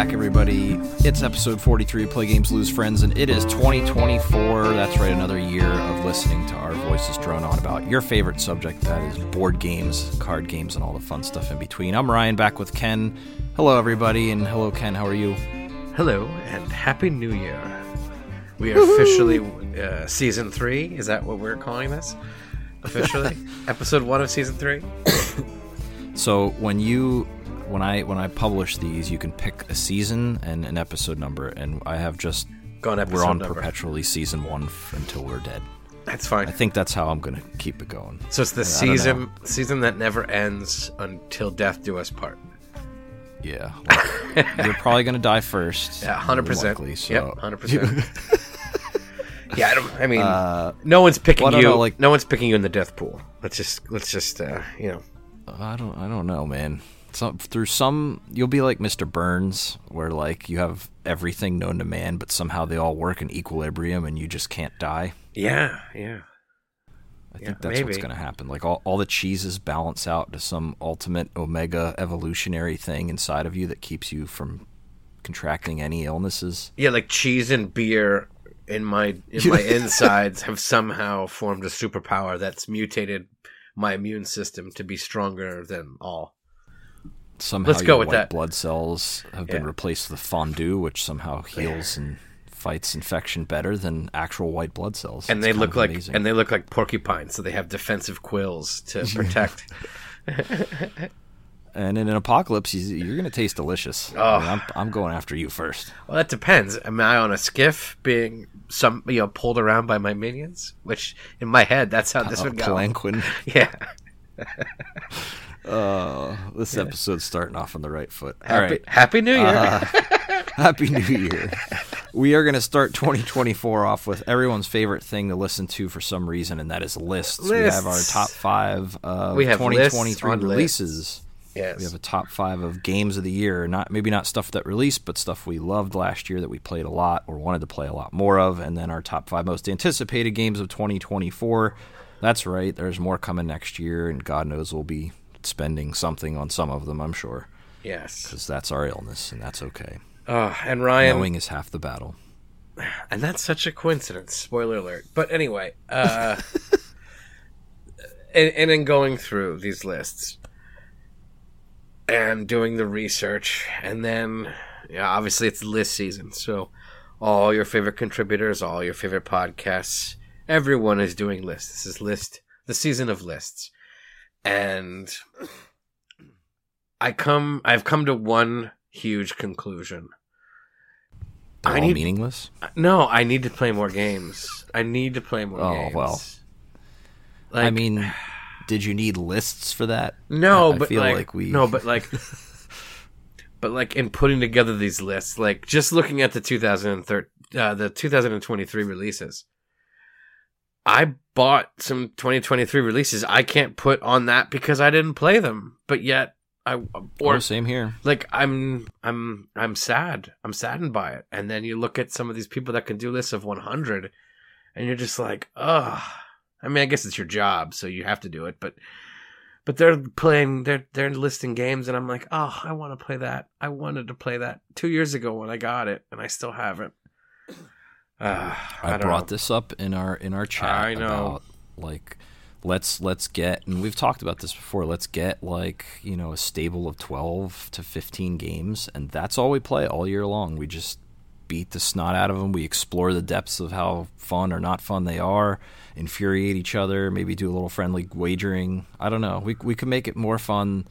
Back, everybody. It's episode 43 of Play Games Lose Friends, and it is 2024. That's right, another year of listening to our voices drone on about your favorite subject that is board games, card games, and all the fun stuff in between. I'm Ryan back with Ken. Hello, everybody, and hello, Ken. How are you? Hello, and Happy New Year. We are officially uh, season three. Is that what we're calling this? Officially? Episode one of season three? So when you when I when I publish these, you can pick a season and an episode number, and I have just Gone episode we're on number. perpetually season one f- until we're dead. That's fine. I think that's how I'm gonna keep it going. so it's the I season season that never ends until death do us part. Yeah, like, you're probably gonna die first. Yeah, hundred percent. Yep, hundred percent. Yeah, I don't. I mean, Uh, no one's picking well, you. know, like- no one's picking you in the death pool. Let's just, let's just, uh, you know. I don't I don't know, man. Some through some you'll be like Mr. Burns, where like you have everything known to man, but somehow they all work in equilibrium, and you just can't die. Yeah, yeah. I think Yeah, that's what's going to happen. Like all, all the cheeses balance out to some ultimate omega evolutionary thing inside of you that keeps you from contracting any illnesses. Yeah, like cheese and beer in my in my insides have somehow formed a superpower that's mutated my immune system to be stronger than all. Somehow Let's go your with white that. blood cells have been replaced with fondue, which somehow heals and fights infection better than actual white blood cells. And It's they look like amazing. and they look like porcupines, so they have defensive quills to protect. And in an apocalypse, you- you're going to taste delicious. Oh. I mean, I'm going after you first. well, that depends. Am I on a skiff being some you know pulled around by my minions? Which in my head, that's how this Uh, would go. Palanquin. Yeah. Uh, this episode's starting off on the right foot. All Happy, right. Happy New Year. Uh, Happy New Year. We are going to start 2024 off with everyone's favorite thing to listen to for some reason, and that is lists. We have our top five of We have 2023 on releases. yes. We have a top five of games of the year. Not maybe not stuff that released, but stuff we loved last year that we played a lot or wanted to play a lot more of, and then our top five most anticipated games of 2024. That's right. There's more coming next year, and God knows we'll be spending something on some of them. I'm sure yes. because that's our illness, and that's okay. Oh, and Ryan, Knowing is half the battle. and that's such a coincidence. Spoiler alert. But anyway, uh, and, and in going through these lists and doing the research, and then yeah, obviously it's list season, so all your favorite contributors, all your favorite podcasts, everyone is doing lists. This is list the season of lists, and I come I've come to one huge conclusion. They're I need- meaningless. No, I need to play more games. I need to play more Oh, games. well. Like, I mean, did you need lists for that? no, I but feel like, like we- no, but like, but like in putting together these lists, like just looking at the 2013, uh, the 2023 releases, I bought some 2023 releases. I can't put on that because I didn't play them, but yet I or oh, same here. like I'm I'm I'm sad. I'm saddened by it. And then you look at some of these people that can do lists of 100 and you're just like, "Ugh." I mean, I guess it's your job, so you have to do it, but but they're playing they're they're listing games and I'm like, "Oh, I want to play that. I wanted to play that 2 years ago when I got it and I still haven't." Uh, I, don't brought know. this up in our in our chat I know. about like let's let's get and we've talked about this before let's get like you know a stable of 12 to 15 games and that's all we play all year long we just beat the snot out of them we explore the depths of how fun or not fun they are infuriate each other maybe do a little friendly wagering i don't know we, we could make it more fun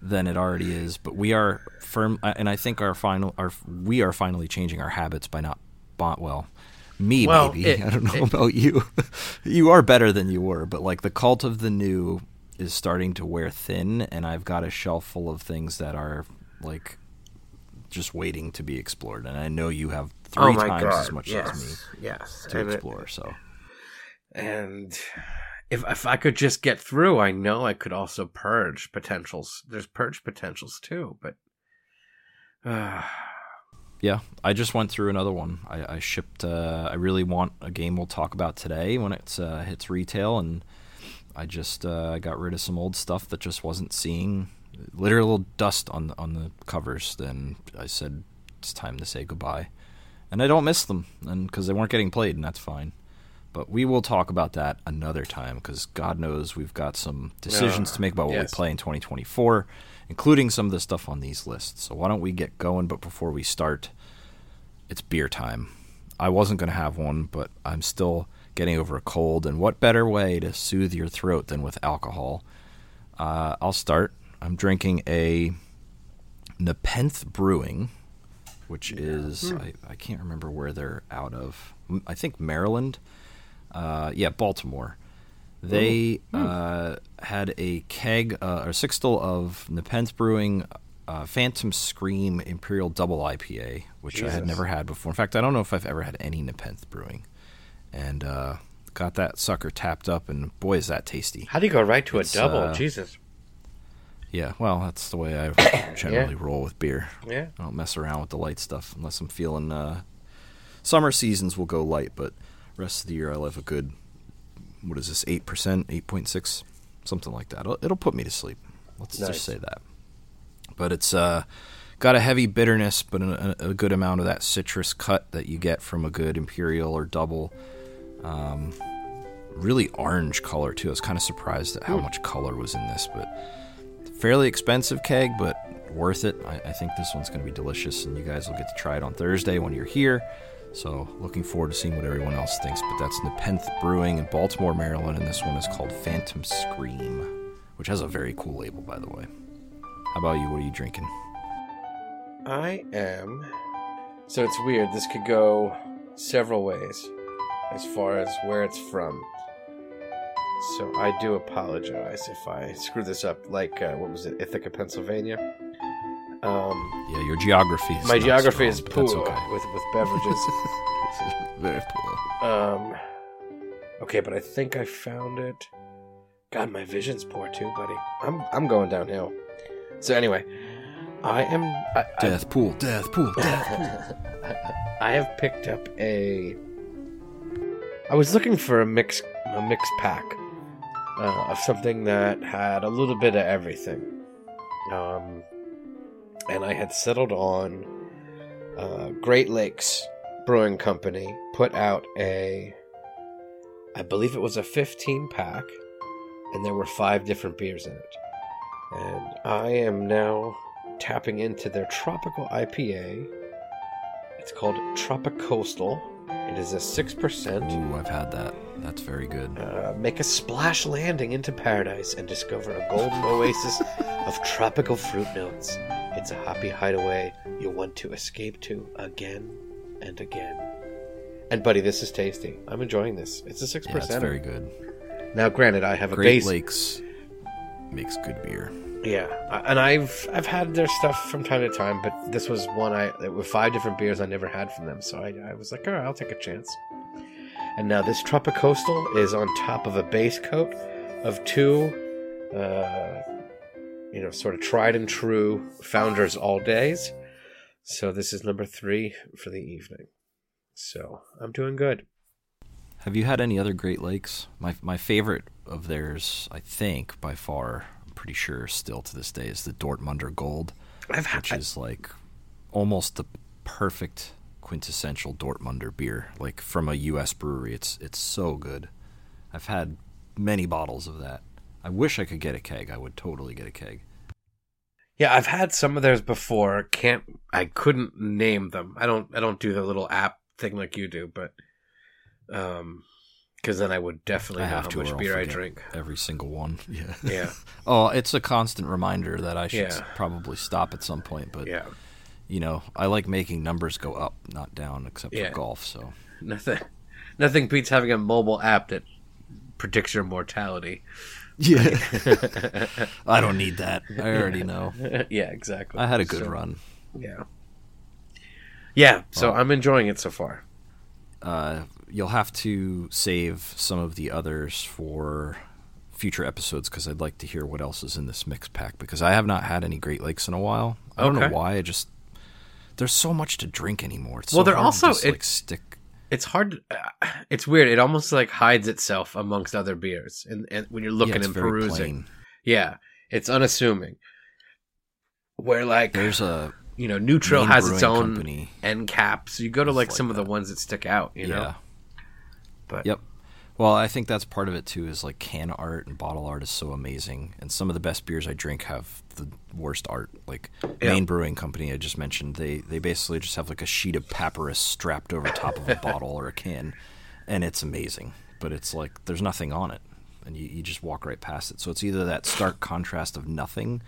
than it already is but we are firm and i think our final our we are finally changing our habits by not bot well me Well, maybe it- i don't know it- about you you are better than you were but like the cult of the new is starting to wear thin and i've got a shelf full of things that are like just waiting to be explored and i know you have three oh times god. as much yes. as me Yes. to And it- explore so and if if I could just get through, I know I could also purge potentials. There's purge potentials too, but uh, yeah i just went through another one i, I shipped uh, i really want a game we'll talk about today when it uh, hits retail and i just uh, got rid of some old stuff that just wasn't seeing literal dust on the, on the covers. Then I said it's time to say goodbye, and I don't miss them, and because they weren't getting played, and that's fine. But we will talk about that another time because God knows we've got some decisions to make about what yes. we play in 2024, including some of the stuff on these lists. So why don't we get going? But before we start, it's beer time. I wasn't going to have one, but I'm still getting over a cold, and what better way to soothe your throat than with alcohol? Uh, I'll start. I'm drinking a Nepenthe Brewing, which is I, I can't remember where they're out of. I think Maryland. Uh, yeah, Baltimore. They uh, had a keg uh, or sixtel of Nepenthe Brewing uh, Phantom Scream Imperial Double IPA, which I had never had before. In fact, I don't know if I've ever had any Nepenthe Brewing, and uh, got that sucker tapped up, and boy, is that tasty! How do you go right to a double? uh, Jesus. Yeah, well, that's the way I generally roll with beer. Yeah. I don't mess around with the light stuff unless I'm feeling. Uh, summer seasons will go light, but rest of the year I love a good. What is this? Eight percent, eight point six, something like that. It'll, it'll put me to sleep. Let's Nice. just say that. But it's uh, got a heavy bitterness, but a, a good amount of that citrus cut that you get from a good imperial or double. Um, really orange color too. I was kind of surprised at how much color was in this, but fairly expensive keg, but worth it. I, I think this one's going to be delicious, and you guys will get to try it on Thursday when you're here. So, looking forward to seeing what everyone else thinks. But that's Nepenthe Brewing in Baltimore, Maryland, and this one is called Phantom Scream, which has a very cool label, by the way. How about you? What are you drinking? I am. So it's weird. This could go several ways as far as where it's from. So I do apologize if I screw this up. Like, uh, what was it? Ithaca, Pennsylvania. Um, Yeah, your geography. Is my geography strong, is poor okay. with with beverages. very poor. um, okay, but I think I found it. God, my vision's poor too, buddy. I'm I'm going downhill. So anyway, I am. I, I- Death pool, death pool, death pool. I have picked up a. I was looking for a mix, a mixed pack uh, of something that had a little bit of everything, um, and I had settled on uh, Great Lakes Brewing Company put out a. I believe it was a 15 pack, and there were five different beers in it, and I am now tapping into their tropical IPA. It's called Tropicoastal. It is a 6%. Ooh, I've had that. That's very good. Uh, make a splash landing into paradise and discover a golden oasis of tropical fruit notes. It's a happy hideaway you'll want to escape to again and again. And buddy, this is tasty. I'm enjoying this. It's a 6%. Yeah, it's very good. Now, granted, I have a Great base. Lakes makes good beer. Yeah, and I've I've had their stuff from time to time, but this was one I there were five different beers I never had from them, so I, I was like, all right, I'll take a chance. And now this Tropicoastal is on top of a base coat of two, uh, you know, sort of tried and true Founders All Days. So this is number three for the evening. So I'm doing good. Have you had any other Great Lakes? My my favorite of theirs, I think, by far, I'm pretty sure still to this day, is the Dortmunder Gold, I've which is like almost the perfect quintessential Dortmunder beer, like from a U.S. brewery. It's it's so good. I've had many bottles of that. I wish I could get a keg. I would totally get a keg. Yeah, I've had some of theirs before. Can't I couldn't name them. I don't I don't do the little app thing like you do, but um because then I would definitely I have to. much beer I drink. Every single one. Yeah. Yeah. oh, it's a constant reminder that I should Yeah. probably stop at some point. But Yeah. you know, I like making numbers go up, not down, except Yeah. for golf. So Nothing nothing beats having a mobile app that predicts your mortality. yeah, I don't need that. I already know. yeah, exactly. I had a good So, run. Yeah. Yeah, so Well- I'm enjoying it so far. Uh, you'll have to save some of the others for future episodes because I'd like to hear what else is in this mix pack because I have not had any Great Lakes in a while. I don't know why. I just there's so much to drink anymore. It's Well, so they're hard to also- just, like stick. It's hard. Uh, it's weird. It almost like hides itself amongst other beers, and, and when you're looking yeah, and perusing, plain. yeah, it's unassuming. where like There's a you know neutral has its own company. end cap, so you go to like like some of the ones that stick out. You know, yeah. But Yep. Well, I think that's part of it too. Is like can art and bottle art is so amazing, and some of the best beers I drink have the worst art. Like Yeah. Maine Brewing Company, I just mentioned, they they basically just have like a sheet of papyrus strapped over top of a bottle or a can, and it's amazing. But it's like there's nothing on it, and you, you just walk right past it. So it's either that stark contrast of nothing,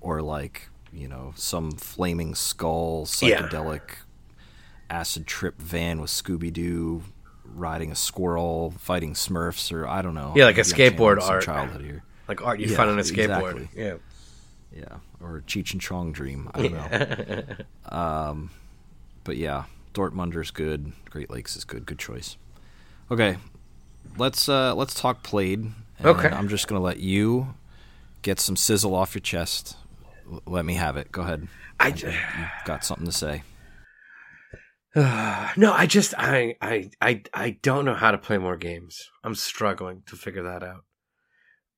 or like you know some flaming skull Yeah. psychedelic acid trip van with Scooby Doo riding a squirrel, fighting Smurfs, or I don't know. Yeah, like a skateboard art. childhood here. like art you Yeah, find on a skateboard. exactly. Yeah, Yeah, or Cheech and Chong Dream. I don't know. Um, but yeah, Dortmunder's good. Great Lakes is good. Good choice. Okay, let's uh let's talk played. And Okay. I'm just gonna let you get some sizzle off your chest. L- let me have it. Go ahead. I You've got something to say. no, I just I I I I don't know how to play more games. I'm struggling to figure that out.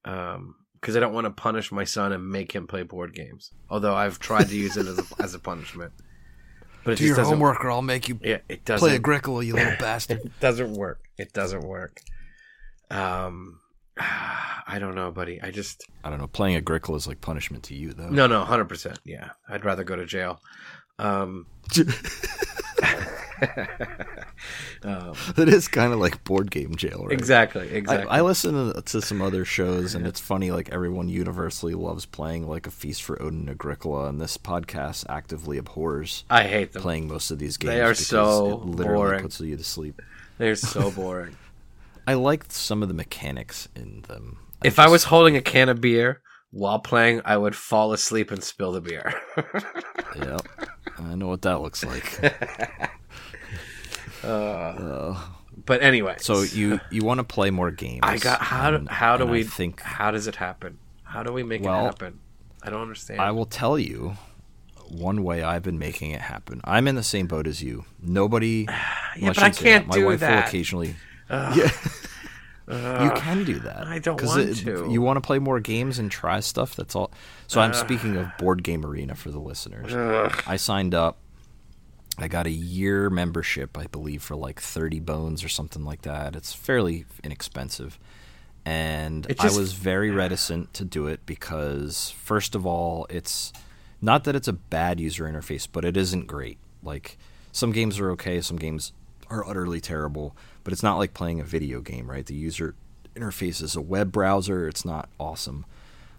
Um, because I don't want to punish my son and make him play board games. Although I've tried to use it as a, as a punishment, but it just doesn't. or I'll make you Yeah, it doesn't. Agricola, you little bastard. It doesn't work. It doesn't work. Um, I don't know, buddy. I just I don't know. Playing Agricola is like punishment to you, though. no, no, hundred percent. Yeah, I'd rather go to jail. Um, um, it is kind of like board game jail, right? exactly, exactly. I listen to, to some other shows, and it's funny. Like everyone universally loves playing like a Feast for Odin Agricola, and this podcast actively abhors I hate them. playing most of these games. They are so it literally boring. puts you to sleep. They're so boring. I liked some of the mechanics in them. if I was holding a can of beer while playing, I would fall asleep and spill the beer. yeah, I know what that looks like. uh, Uh, but anyway, so you you want to play more games? I got how do, and- how do and I we think how does it happen? How do we make Well, it happen? I don't understand. I will tell you one way I've been making it happen. I'm in the same boat as you. Nobody. yeah, but I can't that. do My wife that. will occasionally. Ugh. Yeah, You can do that. I don't want it- to. You want to play more games and try stuff. That's all. So I'm speaking of Board Game Arena for the listeners. Ugh. I signed up. I got a year membership, I believe, for like 30 bones or something like that. It's fairly inexpensive. And just- I was very reticent to do it because, first of all, it's not that it's a bad user interface, but it isn't great. Like, some games are okay, some games are utterly terrible, but it's not like playing a video game, right? The user interface is a web browser, it's not awesome.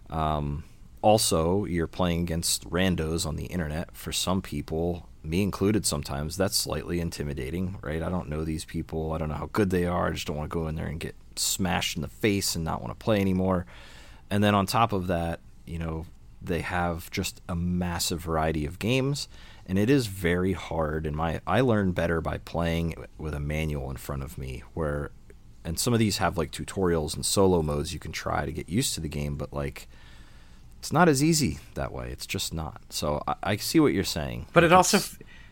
Um, also, you're playing against randos on the internet. For some people, me included sometimes, that's slightly intimidating, right? I don't know these people. I don't know how good they are. I just don't want to go in there and get smashed in the face and not want to play anymore. And then on top of that, you know, they have just a massive variety of games and it is very hard and my I learn better by playing with a manual in front of me where and some of these have like tutorials and solo modes you can try to get used to the game but like it's not as easy that way it's just not so i, I see what you're saying But Like, it also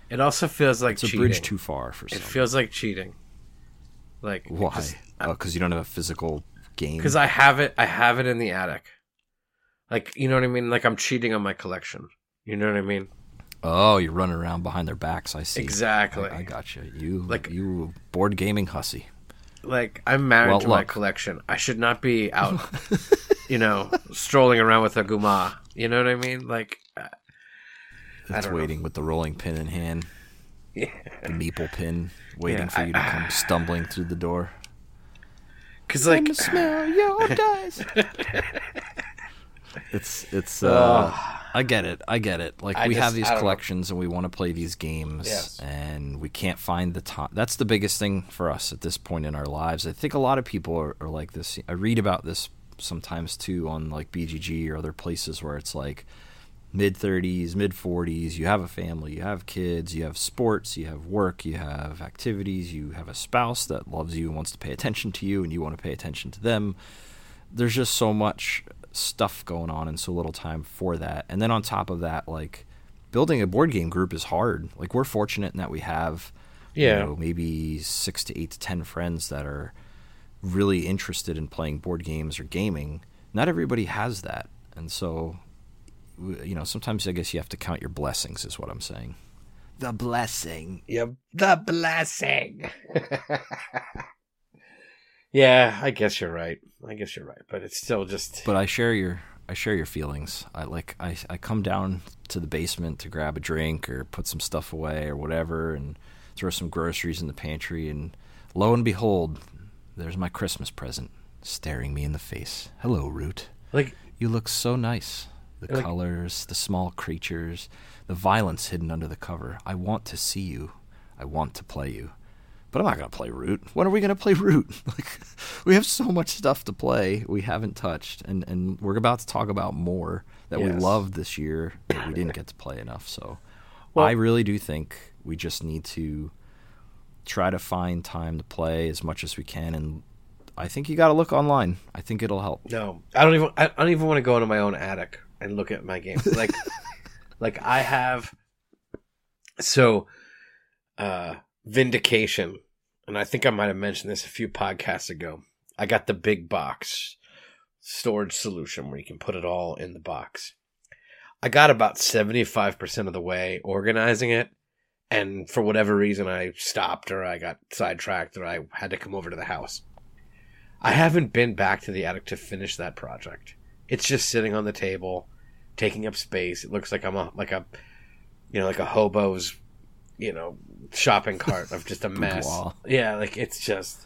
it also feels like it's a cheating. bridge too far for It some feels like cheating. Like why oh because you don't have a physical game Because I have it. I have it in the attic. Like you know what I mean. Like I'm cheating on my collection. You know what I mean. Oh you're running around behind their backs i see Exactly. I, I got you you Like- you board gaming hussy Like I'm married Well, to my collection. I should not be out, you know, strolling around with a guma. You know what I mean? Like, uh, it's don't know. waiting with the rolling pin in hand yeah. the meeple pin waiting Yeah, for you to I- come stumbling through the door Because like, smell your dice. it's it's. Uh, I get it. I get it. Like I we just- have these don't know. collections and we want to play these games, Yes. and we can't find the time. That's the biggest thing for us at this point in our lives. I think a lot of people are, are like this. I read about this sometimes too on like BGG or other places where it's like mid 30s, mid 40s, you have a family, you have kids, you have sports, you have work, you have activities, you have a spouse that loves you and wants to pay attention to you, and you want to pay attention to them. There's just so much stuff going on and so little time for that. And then on top of that, like building a board game group is hard. Like we're fortunate in that we have, Yeah. you know, maybe six to eight to ten friends that are really interested in playing board games or gaming. Not everybody has that, and so you know, sometimes I guess you have to count your blessings, is what I'm saying. The blessing. Yep, the blessing. yeah, I guess you're right. I guess you're right, but it's still just. But I share your I share your feelings. I like I I come down to the basement to grab a drink or put some stuff away or whatever, and throw some groceries in the pantry, and lo and behold, there's my Christmas present staring me in the face. Hello, Root. Like you look so nice. The Like- colors, the small creatures, the violence hidden under the cover. I want to see you. I want to play you. But I'm not going to play Root. When are we going to play Root? Like we have so much stuff to play we haven't touched and and we're about to talk about more that we Yes. loved this year that we didn't get to play enough. So Well- I really do think we just need to try to find time to play as much as we can and I think you got to look online. I think it'll help. No, I don't even. I I don't even want to go into my own attic and look at my games. Like, like I have. So, uh, vindication, and I think I might have mentioned this a few podcasts ago. I got the big box storage solution where you can put it all in the box. I got about seventy five percent of the way organizing it, and for whatever reason, I stopped or I got sidetracked or I had to come over to the house. I haven't been back to the attic to finish that project. It's just sitting on the table, taking up space. It looks like I'm a like a you know, like a hobo's you know, shopping cart of just a mess. Boudoir. Yeah, like it's just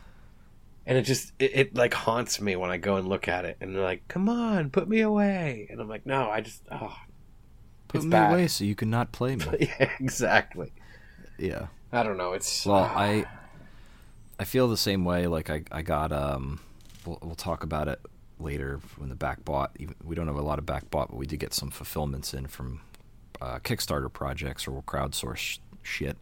and it just it, it like haunts me when I go and look at it and they're like, Come on, put me away and I'm like, No, I just oh Put me bad. away so you can not play me. yeah, exactly. yeah. I don't know, it's Well, I I feel the same way. Like I I got um we'll we'll talk about it later when the back bought. Even, we don't have a lot of back bought, but we did get some fulfillments in from uh, Kickstarter projects or we'll crowdsource sh- shit.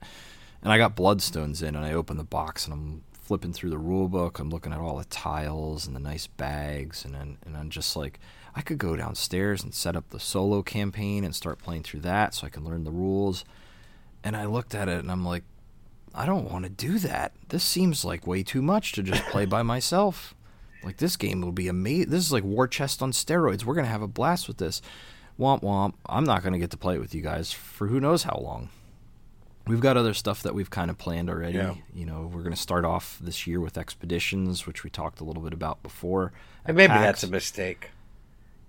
And I got Bloodstones in, and I opened the box and I'm flipping through the rule book. I'm looking at all the tiles and the nice bags, and then, and I'm just like, I could go downstairs and set up the solo campaign and start playing through that, so I can learn the rules. And I looked at it and I'm like, I don't want to do that. This seems like way too much to just play by myself. Like this game will be amazing. This is like War Chest on steroids. We're gonna have a blast with this. Womp womp. I'm not gonna get to play it with you guys for who knows how long. We've got other stuff that we've kind of planned already. Yeah. You know, we're gonna start off this year with expeditions, which we talked a little bit about before. and maybe PAX. that's a mistake.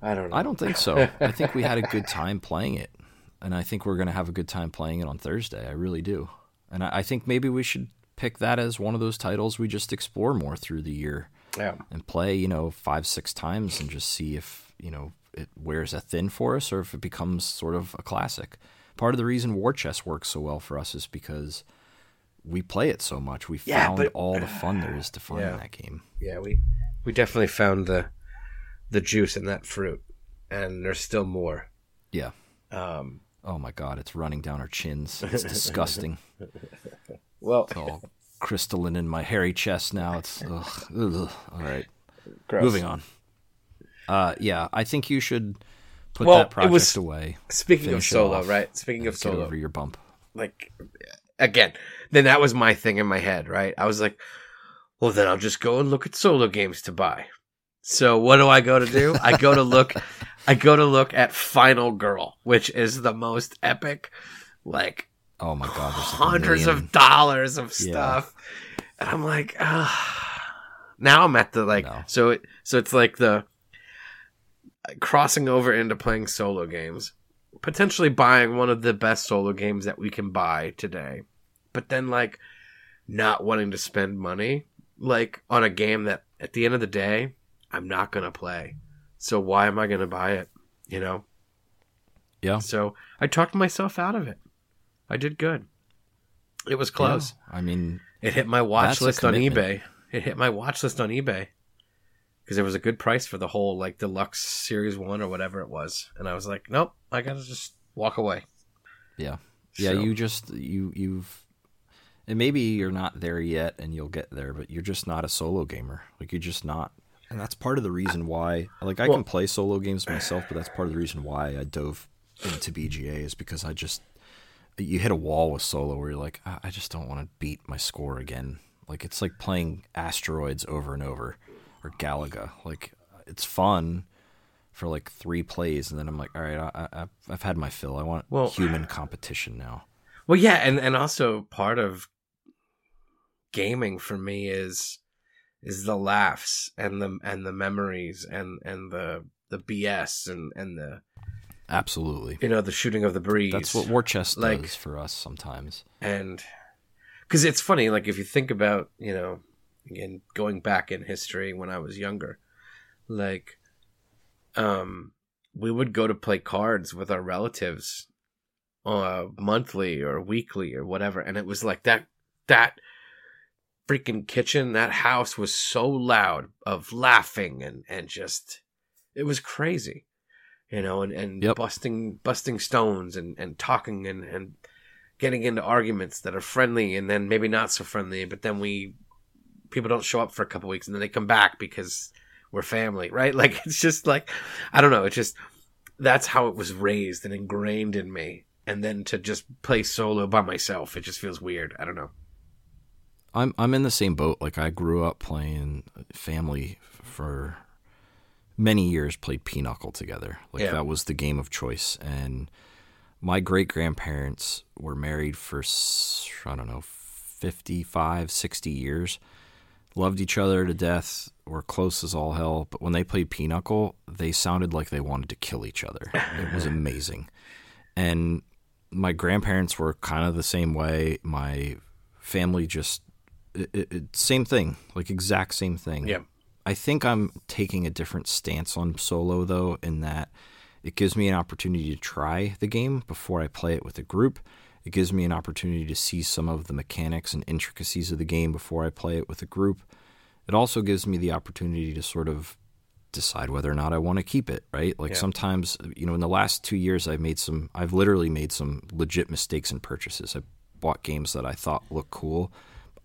I don't know. I don't think so. I think we had a good time playing it, and I think we're going to have a good time playing it on Thursday. I really do, and I, I think maybe we should pick that as one of those titles we just explore more through the year Yeah. and play, you know, five six times and just see if you know it wears a thin for us or if it becomes sort of a classic. Part of the reason War Chest works so well for us is because we play it so much. We Yeah, found but- all the fun there is to find Yeah. in that game. Yeah, we we definitely found the the juice in that fruit, and there's still more. Yeah. Um, Oh my god, it's running down our chins. It's disgusting. well, It's all crystalline in my hairy chest now. It's ugh, ugh. all right. gross. Moving on. Uh, yeah, I think you should put Well, that it project was- away. Speaking of solo, off right? Speaking of solo, over your bump. like again, then that was my thing in my head, right? I was like, well, then I'll just go and look at solo games to buy. So what do I go to do? I go to look, I go to look at Final Girl, which is the most epic, like Oh my god, there's hundreds of dollars of Yeah. stuff, and I'm like, ah. Now I'm at the like, No. so it, so it's like the crossing over into playing solo games, potentially buying one of the best solo games that we can buy today, but then like not wanting to spend money like on a game that at the end of the day I'm not gonna play. So why am I gonna buy it? You know. Yeah. So I talked myself out of it. I did good. It was close. Yeah, I mean, It hit my watch list on eBay. It hit my watch list on eBay because there was a good price for the whole like deluxe series one or whatever it was, and I was like, nope, I gotta just walk away. yeah, yeah. So- You just you you've. And maybe you're not there yet, and you'll get there, but you're just not a solo gamer. Like you're just not, and that's part of the reason why. Like I Well- can play solo games myself, but that's part of the reason why I dove into BGA is because I just you hit a wall with solo where you're like, "I I just don't want to beat my score again. Like it's like playing asteroids over and over or Galaga. Like it's fun, for like three plays, and then I'm like, all right, I, I, I've had my fill. I want Well- human competition now. Well, yeah, and and also part of gaming for me is is the laughs and the and the memories and and the the BS and and the Absolutely. you know the shooting of the breeze. That's what War Chest Like- does for us sometimes. and because it's funny like if you think about you know again going back in history when i was younger like um we would go to play cards with our relatives uh monthly or weekly or whatever and it was like that that freaking kitchen that house was so loud of laughing and and just it was crazy you know and and Yep. busting busting stones and and talking and and getting into arguments that are friendly and then maybe not so friendly but then we people don't show up for a couple weeks and then they come back because we're family right like it's just like i don't know it's just that's how it was raised and ingrained in me and then to just play solo by myself it just feels weird i don't know I'm I'm in the same boat. Like I grew up playing family for many years. Played Pinochle together. Like Yeah. that was the game of choice. And my great grandparents were married for I don't know 55, 60 years. Loved each other to death. Were close as all hell. But when they played Pinochle, they sounded like they wanted to kill each other. It was amazing. And my grandparents were kind of the same way. My family just it, it, same thing, like exact same thing. Yeah. I think I'm taking a different stance on solo though, in that it gives me an opportunity to try the game before I play it with a group. It gives me an opportunity to see some of the mechanics and intricacies of the game before I play it with a group. It also gives me the opportunity to sort of decide whether or not I want to keep it, right? Like Yeah. sometimes, you know, in the last two years, I've made some, I've literally made some legit mistakes in purchases. I bought games that I thought looked cool.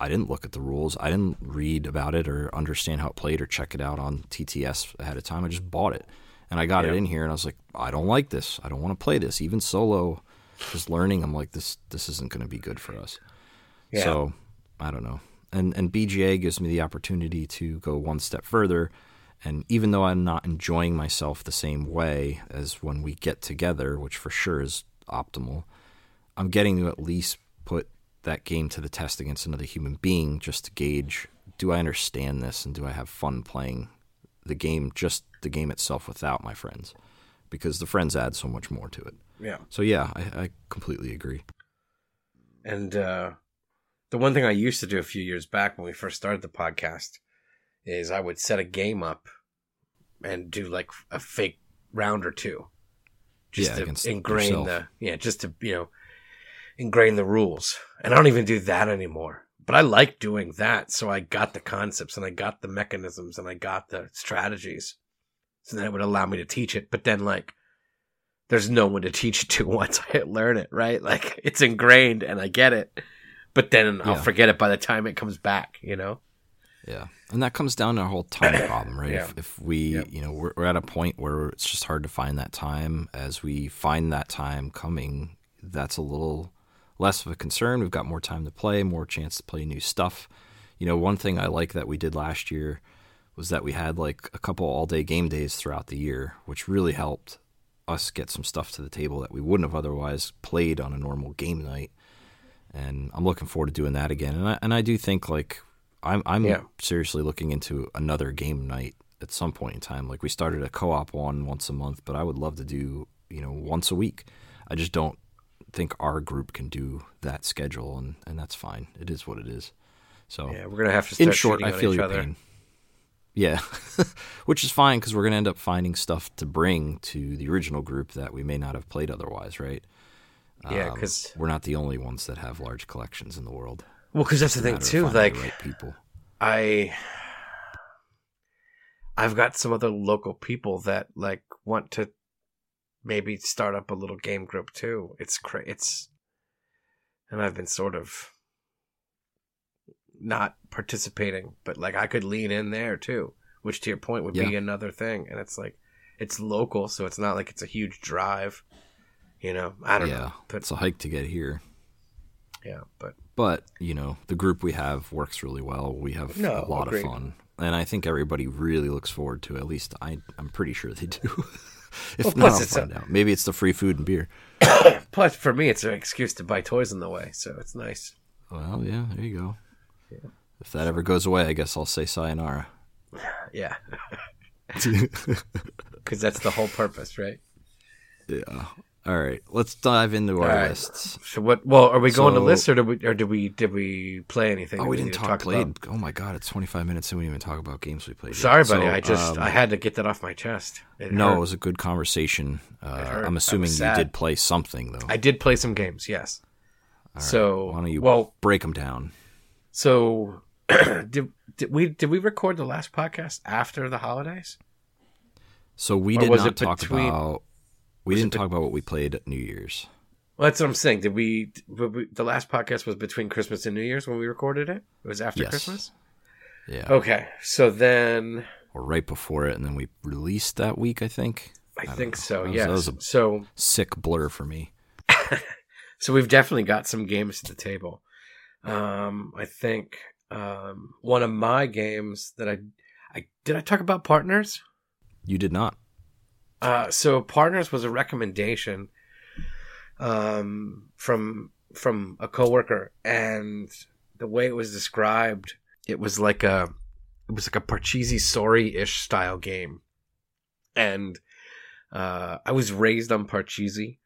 I didn't look at the rules. I didn't read about it or understand how it played or check it out on TTS ahead of time. I just bought it. And I got it in here and I was like, I don't like this. I don't want to play this. Even solo, just learning, I'm like, this this isn't going to be good for us. Yeah. So I don't know. And and BGA gives me the opportunity to go one step further. And even though I'm not enjoying myself the same way as when we get together, which for sure is optimal, I'm getting to at least put that game to the test against another human being just to gauge do I understand this and do I have fun playing the game, just the game itself without my friends? Because the friends add so much more to it. Yeah So yeah, I, I completely agree. And uh, the one thing I used to do a few years back when we first started the podcast is I would set a game up and do like a fake round or two, just Yeah, to ingrain yourself. the yeah, just to you know ingrain the rules. And I don't even do that anymore. But I like doing that, so I got the concepts and I got the mechanisms and I got the strategies. So then it would allow me to teach it. But then like there's no one to teach it to once I learn it, right? Like it's ingrained and I get it, but then I'll Yeah. forget it by the time it comes back, you know? Yeah, and that comes down to our whole time problem, right? Yeah. If, if we, Yep. you know, we're, we're at a point where it's just hard to find that time. As we find that time coming, that's a little less of a concern. We've got more time to play, more chance to play new stuff. You know, one thing I like that we did last year was that we had like a couple all day game days throughout the year, which really helped us get some stuff to the table that we wouldn't have otherwise played on a normal game night. And I'm looking forward to doing that again. And I, and I do think like I'm I'm Yeah. seriously looking into another game night at some point in time. Like we started a co-op one once a month, but I would love to do you know once a week. I just don't think our group can do that schedule, and and that's fine. It is what it is. So Yeah, we're gonna have to start in short, I feel your other. pain. Yeah, which is fine because we're going to end up finding stuff to bring to the original group that we may not have played otherwise, right? Yeah, Um, 'cause- we're not the only ones that have large collections in the world. Well, because that's the thing too. Like right people. I, I've got some other local people that like want to maybe start up a little game group too. It's cra- it's, and I've been sort of not participating, but like I could lean in there too, which to your point would be another thing. And it's like it's local, so it's not like it's a huge drive. You know, I don't yeah, know, but it's a hike to get here. yeah, but But you know, the group we have works really well. We have No, a lot agreed. of fun. and I think everybody really looks forward to. it. At least I, I'm pretty sure they do. if Well, not, I'll it's a- find out. Maybe it's the free food and beer. Plus, for me, it's an excuse to buy toys on the way, so it's nice. Well, yeah, there you go. If that ever goes away, I guess I'll say sayonara. Yeah, because that's the whole purpose, right? yeah. All right, let's dive into our right. lists. So what? Well, are we going to So- lists or did we or did we did we play anything? Oh, that we didn't to talk played. about? Oh my god, it's 25 minutes and we didn't even talk about games we played. yet. Sorry, buddy. So, I just um, I had to get that off my chest. It no, hurt. it was a good conversation. Uh. I'm assuming you did play something though. I did play some games. Yes. so Why don't you well, break them down? So did did we did we record the last podcast after the holidays? So we did not talk between- about. We didn't be- talk about what we played at New Year's. Well, that's what I'm saying. Did we, we? The last podcast was between Christmas and New Year's when we recorded it. It was after Yes. Christmas. Yeah, Okay, so then or right before it, and then we released that week. I think. I, don't think so. Yeah. that was a- So Sick blur for me. so we've definitely got some games at the table. Um, I think um, one of my games that I, I did I talk about partners. You did not. Uh, so partners was a recommendation um, from from a coworker, and the way it was described, it was like a it was like a Parcheesi Sorry ish style game, and uh, I was raised on Parcheesi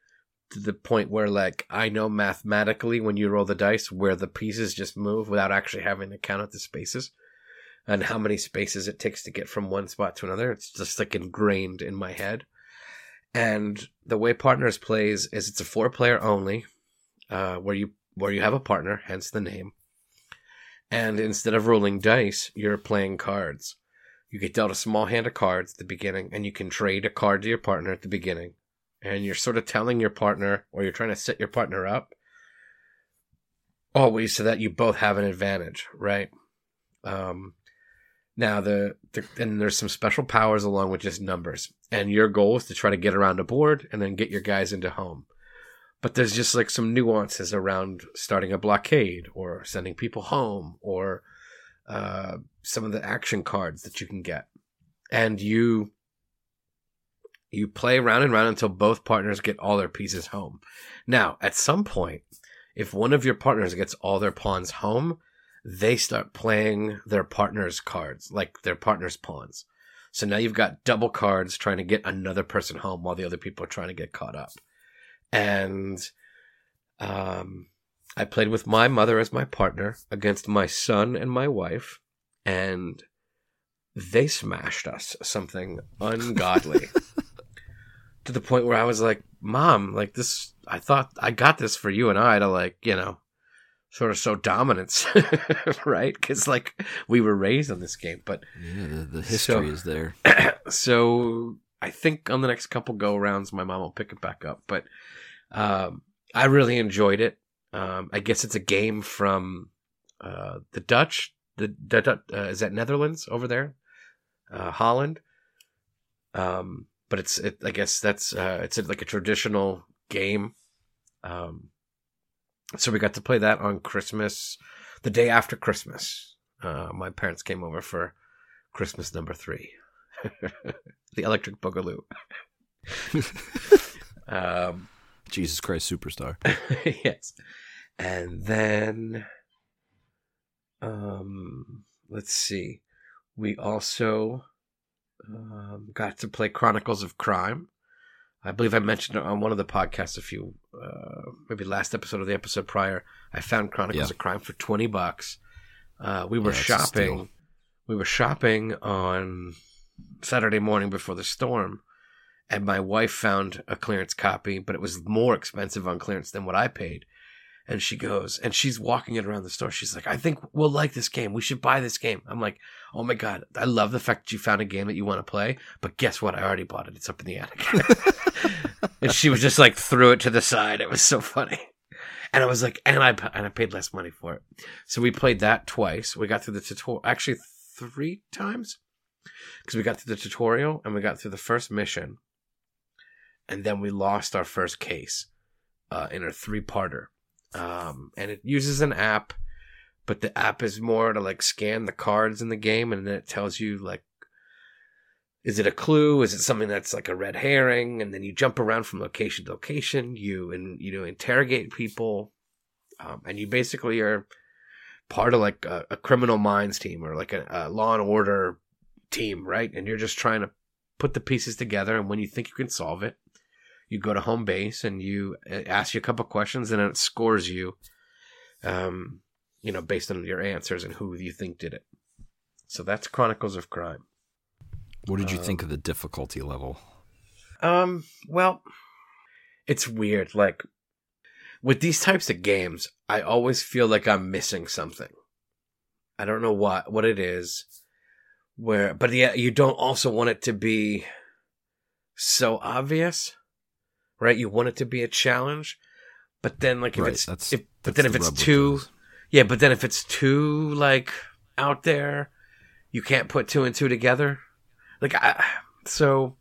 to the point where like I know mathematically when you roll the dice where the pieces just move without actually having to count out the spaces and how many spaces it takes to get from one spot to another. It's just like ingrained in my head. And the way Partners plays is it's a four player only, uh, where you where you have a partner, hence the name. And instead of rolling dice, you're playing cards. You get dealt a small hand of cards at the beginning, and you can trade a card to your partner at the beginning. And you're sort of telling your partner, or you're trying to set your partner up, always so that you both have an advantage, right? Um, now the, the and there's some special powers along with just numbers, and your goal is to try to get around a board and then get your guys into home. But there's just like some nuances around starting a blockade or sending people home or uh, some of the action cards that you can get, and you you play round and round until both partners get all their pieces home. Now, at some point, if one of your partners gets all their pawns home, they start playing their partner's cards, like their partner's pawns. So now you've got double cards trying to get another person home while the other people are trying to get caught up. And um, I played with my mother as my partner against my son and my wife, and they smashed us something ungodly to the point where I was like, Mom, like this, I thought I got this for you and I to like, you know, sort of show dominance, right? Because like we were raised on this game, but Yeah, the, the history So- is there. so I think on the next couple go rounds, my mom will pick it back up. But um, I really enjoyed it. Um, I guess it's a game from uh, the Dutch. The, the uh, is that Netherlands over there, uh, Holland. Um, but it's it, I guess that's uh, it's like a traditional game. Um, so we got to play that on Christmas, the day after Christmas. Uh, my parents came over for Christmas number three, the Electric Boogaloo. um, Jesus Christ Superstar. yes, and then, um, let's see, we also um, got to play Chronicles of Crime. I believe I mentioned it on one of the podcasts a few, uh, maybe last episode or the episode prior. I found Chronicles Yeah. of Crime for twenty bucks. Uh, we were Yeah, shopping. We were shopping on Saturday morning before the storm, and my wife found a clearance copy, but it was more expensive on clearance than what I paid. And she goes, and she's walking it around the store. She's like, I think we'll like this game. We should buy this game. I'm like, oh my God, I love the fact that you found a game that you want to play. But guess what? I already bought it. It's up in the attic. and she was just like, threw it to the side. It was so funny. And I was like, and I, and I paid less money for it. So we played that twice. We got through the tutorial, actually three times. Because we got through the tutorial and we got through the first mission. And then we lost our first case uh, in a three parter um, and it uses an app but the app is more to like scan the cards in the game and then it tells you like is it a clue? Is it something that's like a red herring? And then you jump around from location to location. You and you know interrogate people. Um, and you basically are part of like a, a criminal minds team or like a, a law and order team right? And you're just trying to put the pieces together and when you think you can solve it you go to home base and you uh, ask you a couple questions and it scores you um, you know, based on your answers and who you think did it. So that's Chronicles of Crime. What did you um, think of the difficulty level? Um, well, it's weird. Like with these types of games, I always feel like I'm missing something. I don't know what what it is. Where, but yeah, you don't also want it to be so obvious, right? You want it to be a challenge, but then like if right, it's that's, if, but then if it's too yeah, but then if it's too like out there, you can't put two and two together. Like I, so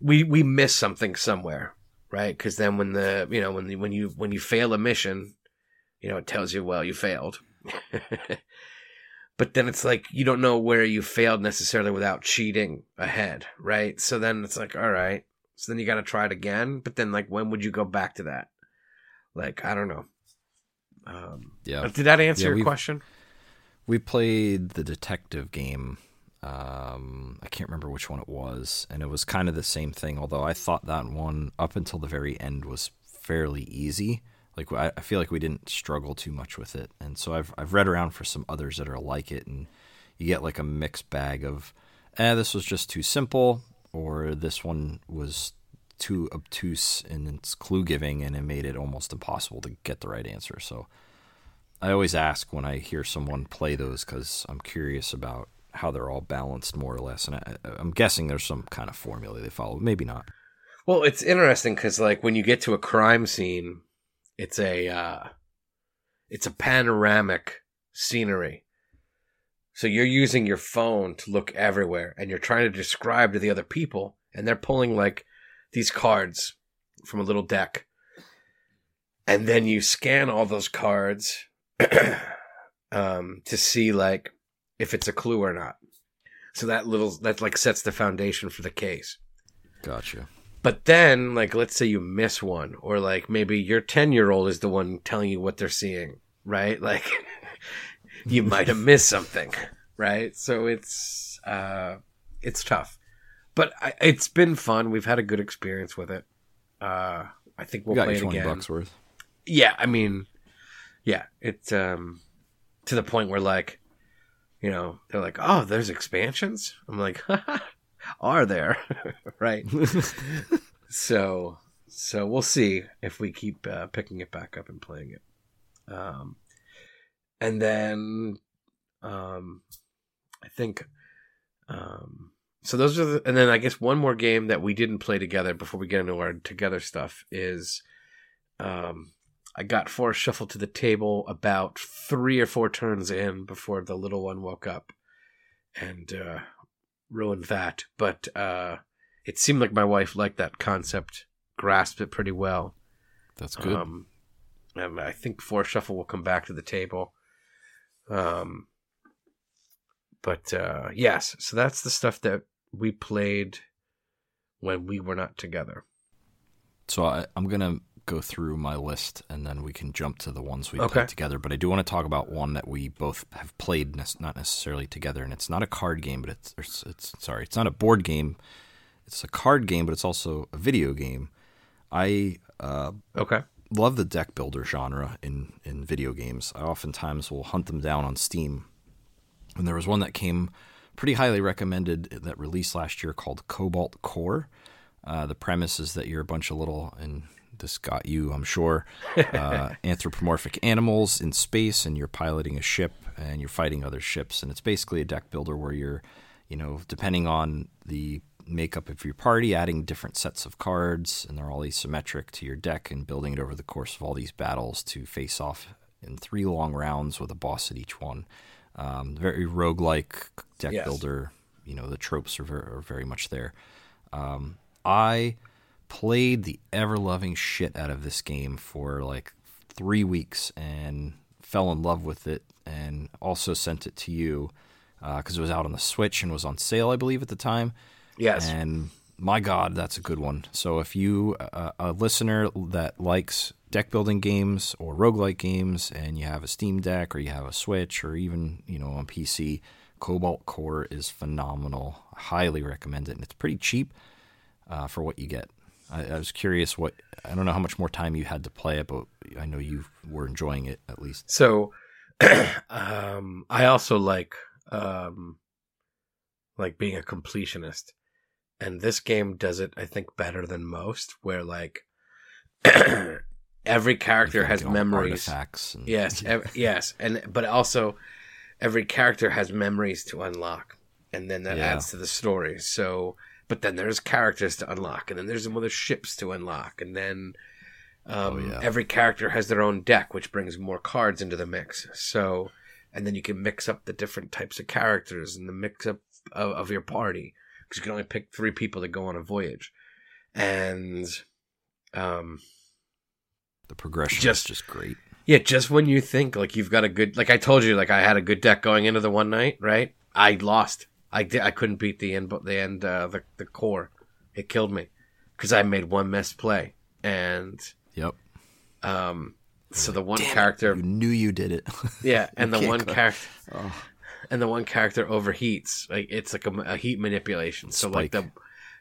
we we miss something somewhere, right? Because then when the you know when the, when you when you fail a mission, you know it tells you well you failed. but then it's like you don't know where you failed necessarily without cheating ahead, right? So then it's like all right, so then you got to try it again. But then like when would you go back to that? Like I don't know. Um, yeah. Did that answer yeah, your question? We played the detective game. Um, I can't remember which one it was, and it was kind of the same thing. Although I thought that one up until the very end was fairly easy. Like I, I feel like we didn't struggle too much with it, and so I've I've read around for some others that are like it, and you get like a mixed bag of, eh, this was just too simple, or this one was too obtuse in its clue giving and it made it almost impossible to get the right answer. So I always ask when I hear someone play those because I'm curious about how they're all balanced more or less. And I, am guessing there's some kind of formula they follow. Maybe not. Well, it's interesting because like when you get to a crime scene, it's a uh, it's a panoramic scenery. So you're using your phone to look everywhere, and you're trying to describe to the other people, and they're pulling like these cards from a little deck. And then you scan all those cards um, to see like if it's a clue or not. So that little that like sets the foundation for the case. Gotcha. But then, like, let's say you miss one, or like maybe your ten year old is the one telling you what they're seeing, right? Like, you might have missed something, right? So it's uh, it's tough but I, it's been fun. We've had a good experience with it. Uh, I think we'll play it again. Bucks worth. Yeah, I mean, yeah, it's um, to the point where like, you know, they're like, "Oh, there's expansions." I'm like, "Are there?" right. so, so we'll see if we keep uh, picking it back up and playing it. Um, and then, um, I think, um so those are the, and then I guess one more game that we didn't play together before we get into our together stuff is um I got Forest Shuffle to the table about three or four turns in before the little one woke up and uh ruined that. But uh it seemed like my wife liked that concept, grasped it pretty well. That's good. Um and I think Forest Shuffle will come back to the table. Um but uh yes, so that's the stuff that we played when we were not together. So I, am gonna go through my list and then we can jump to the ones we okay. played together. But I do want to talk about one that we both have played, not necessarily together, and it's not a card game, but it's, it's, it's sorry, it's not a board game. It's a card game, but it's also a video game. I uh, okay love the deck builder genre in in video games. I oftentimes will hunt them down on Steam. And there was one that came pretty highly recommended that released last year called Cobalt Core. Uh, the premise is that you're a bunch of little, and this got you, I'm sure, uh, anthropomorphic animals in space, and you're piloting a ship and you're fighting other ships. And it's basically a deck builder where you're, you know, depending on the makeup of your party, adding different sets of cards, and they're all asymmetric to your deck, and building it over the course of all these battles to face off in three long rounds with a boss at each one. Um, very roguelike deck yes. builder. You know, the tropes are very, are very much there. Um, I played the ever loving shit out of this game for like three weeks and fell in love with it and also sent it to you because uh, it was out on the Switch and was on sale, I believe, at the time. Yes. And my God, that's a good one. So if you, uh, a listener that likes deck building games or roguelike games, and you have a Steam Deck or you have a Switch or even you know on PC, Cobalt Core is phenomenal. I highly recommend it, and it's pretty cheap uh, for what you get. I, I, was curious what I don't know how much more time you had to play it, but I know you were enjoying it at least. So, um, I also like um, like being a completionist, and this game does it. I think better than most. Where like every character has memories. And, yes, ev- yes, and but also every character has memories to unlock, and then that yeah. adds to the story. So, but then there's characters to unlock, and then there's other ships to unlock, and then um, oh, yeah. every character has their own deck, which brings more cards into the mix. So, and then you can mix up the different types of characters and the mix up of, of your party because you can only pick three people to go on a voyage, and um the progression just, is just great. Yeah, just when you think like you've got a good like I told you like I had a good deck going into the one night, right? I lost. I did I couldn't beat the end but the end uh, the the core. It killed me cuz I made one missed play and Yep. Um so the one character it, you knew you did it. yeah, and the one character oh. And the one character overheats. Like it's like a, a heat manipulation. So Spike. like the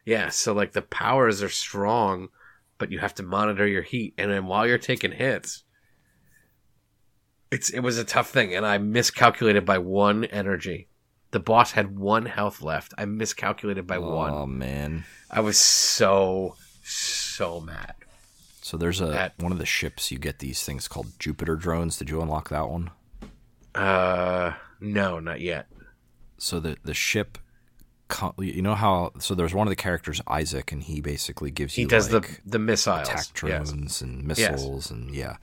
yeah, so like the powers are strong but you have to monitor your heat. And then while you're taking hits, it's it was a tough thing, and I miscalculated by one energy. The boss had one health left. I miscalculated by oh, one. Oh man, I was so so mad. So there's a At, one of the ships you get these things called Jupiter drones. Did you unlock that one? Uh, no, not yet. So the the ship you know how so there's one of the characters Isaac and he basically gives he you does like the the missiles attack drones yes. and missiles yes. and yeah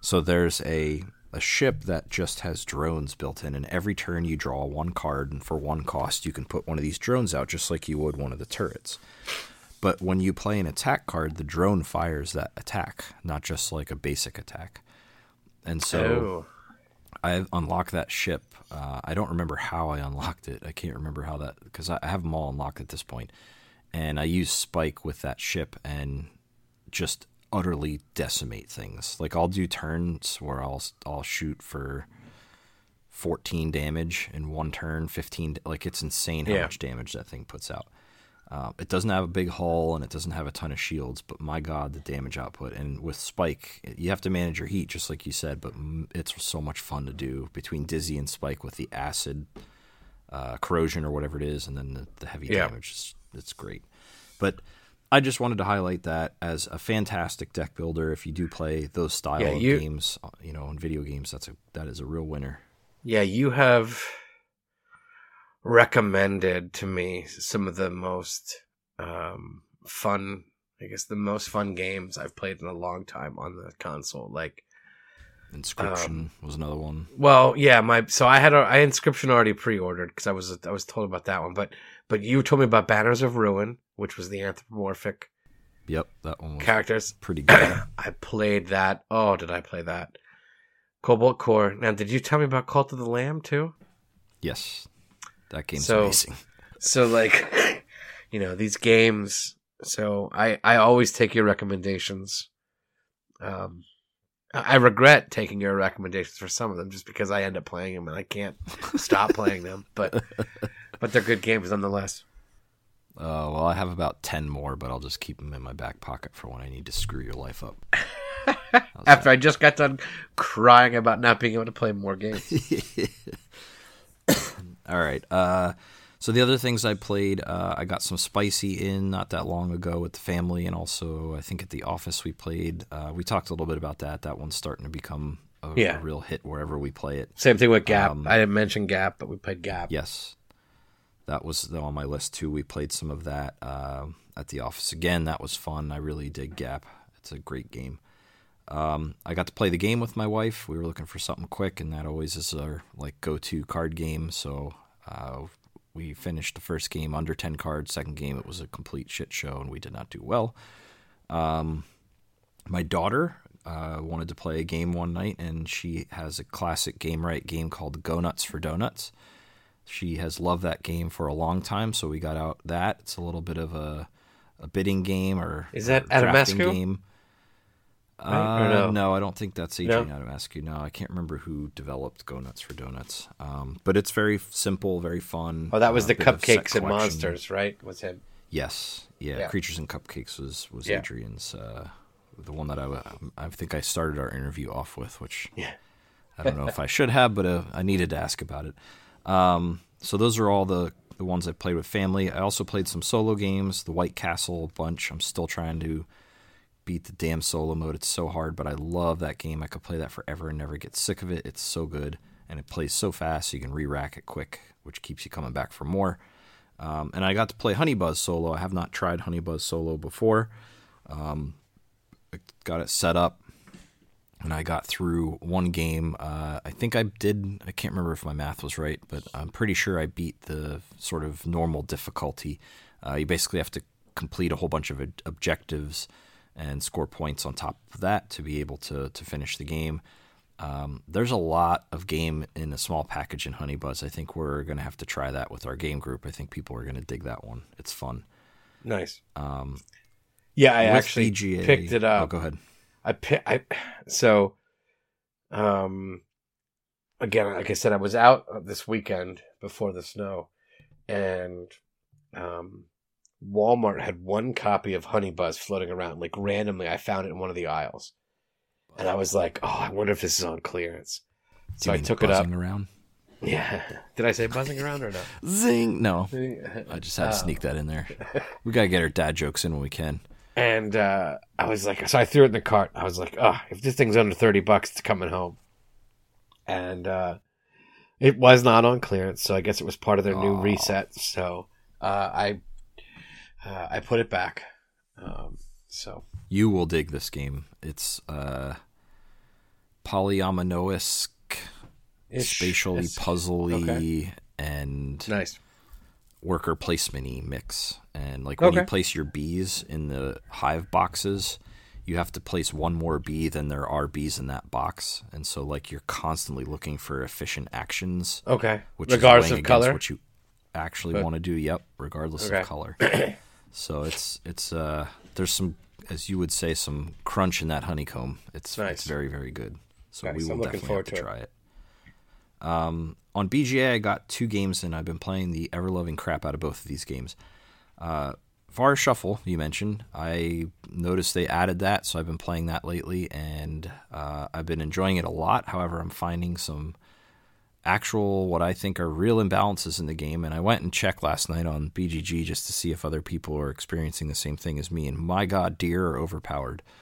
so there's a a ship that just has drones built in and every turn you draw one card and for one cost you can put one of these drones out just like you would one of the turrets but when you play an attack card the drone fires that attack not just like a basic attack and so oh. I unlocked that ship. Uh, I don't remember how I unlocked it. I can't remember how that because I have them all unlocked at this point. And I use Spike with that ship and just utterly decimate things. Like I'll do turns where I'll I'll shoot for 14 damage in one turn, 15 like it's insane how yeah. much damage that thing puts out. Uh, it doesn't have a big hull and it doesn't have a ton of shields, but my god, the damage output! And with Spike, you have to manage your heat, just like you said. But it's so much fun to do between Dizzy and Spike with the acid uh, corrosion or whatever it is, and then the, the heavy yeah. damage. It's, it's great. But I just wanted to highlight that as a fantastic deck builder. If you do play those style yeah, you, of games, uh, you know, in video games, that's a that is a real winner. Yeah, you have recommended to me some of the most um, fun, I guess, the most fun games I've played in a long time on the console. Like Inscryption um, was another one. Well, yeah, my so I had a I Inscryption already pre-ordered because I was I was told about that one, but but you told me about Banners of Ruin, which was the anthropomorphic. Yep, that one characters pretty good. I played that. Oh, did I play that? Cobalt Core. Now, did you tell me about Cult of the Lamb too? Yes, that game's so, amazing. So like, you know, these games. So I I always take your recommendations. Um, I regret taking your recommendations for some of them just because I end up playing them and I can't stop playing them. But but they're good games nonetheless. Uh, well, I have about ten more, but I'll just keep them in my back pocket for when I need to screw your life up. After that? I just got done crying about not being able to play more games. All right. Uh, so the other things I played, uh, I got some spicy in not that long ago with the family, and also I think at the office we played. Uh, we talked a little bit about that. That one's starting to become a, yeah. a real hit wherever we play it. Same thing with Gap. Um, I didn't mention Gap, but we played Gap. Yes, that was on my list too. We played some of that uh, at the office again. That was fun. I really did Gap. It's a great game. Um, I got to play the game with my wife. We were looking for something quick, and that always is our like go-to card game. So uh, we finished the first game under ten cards. Second game, it was a complete shit show, and we did not do well. Um, my daughter uh, wanted to play a game one night, and she has a classic game right game called Go Nuts for Donuts. She has loved that game for a long time, so we got out that. It's a little bit of a, a bidding game or Is that drafting Adamescu? game. Right? Uh, no? no? I don't think that's Adrian Adamescu. No, I can't remember who developed Go Nuts for Donuts. Um, but it's very simple, very fun. Oh, that was uh, the bit of set Cupcakes and collection. Monsters, right? Was him? Yes, yeah, Yeah. Creatures and Cupcakes was was Yeah. Adrian's uh, the one that I I think I started our interview off with, which Yeah. I don't know if I should have, but uh, I needed to ask about it. Um, so those are all the the ones I played with family. I also played some solo games, the White Castle bunch. I'm still trying to beat the damn solo mode. It's so hard, but I love that game. I could play that forever and never get sick of it. It's so good, and it plays so fast, so you can re-rack it quick, which keeps you coming back for more. Um, and I got to play Honey Buzz solo. I have not tried Honey Buzz solo before. Um, I got it set up, and I got through one game. Uh, I think I did. I can't remember if my math was right, but I'm pretty sure I beat the sort of normal difficulty. Uh, you basically have to complete a whole bunch of ob- objectives and score points on top of that to be able to to finish the game. Um, there's a lot of game in a small package in Honey Buzz. I think we're going to have to try that with our game group. I think people are going to dig that one. It's fun. Nice. Um, Yeah, I actually picked it up. Oh, go ahead. I pi- I so um again like I said I was out this weekend before the snow and um Walmart had one copy of Honey Buzz floating around like randomly I found it in one of the aisles and I was like oh I wonder if this is on clearance so I took it up buzzing around. yeah did I say buzzing around or no Zing! No, I just had to Oh. sneak that in there. We gotta get our dad jokes in when we can. And uh, I was like, so I threw it in the cart. I was like, oh, if this thing's under 30 bucks, it's coming home. And uh, it was not on clearance, so I guess it was part of their new Aw. reset. So uh, I uh, I put it back. Um, so You will dig this game. It's uh, spatially puzzly, okay. and nice. worker placement mix. And like when you place your bees in the hive boxes, you have to place one more bee than there are bees in that box. And so like you're constantly looking for efficient actions, Okay. which Regardless of color. what you actually But- want to do. Yep, regardless Okay. of color. so it's it's uh there's some as you would say some crunch in that honeycomb. It's Nice. it's very very good. So Nice. we will I'm definitely have to, to it. try it. Um, on BGA, I got two games and I've been playing the ever loving crap out of both of these games. Uh, Forest Shuffle, you mentioned. I noticed they added that, so I've been playing that lately, and uh, I've been enjoying it a lot. However, I'm finding some actual, what I think are real imbalances in the game, and I went and checked last night on BGG just to see if other people are experiencing the same thing as me. And my God, deer are overpowered.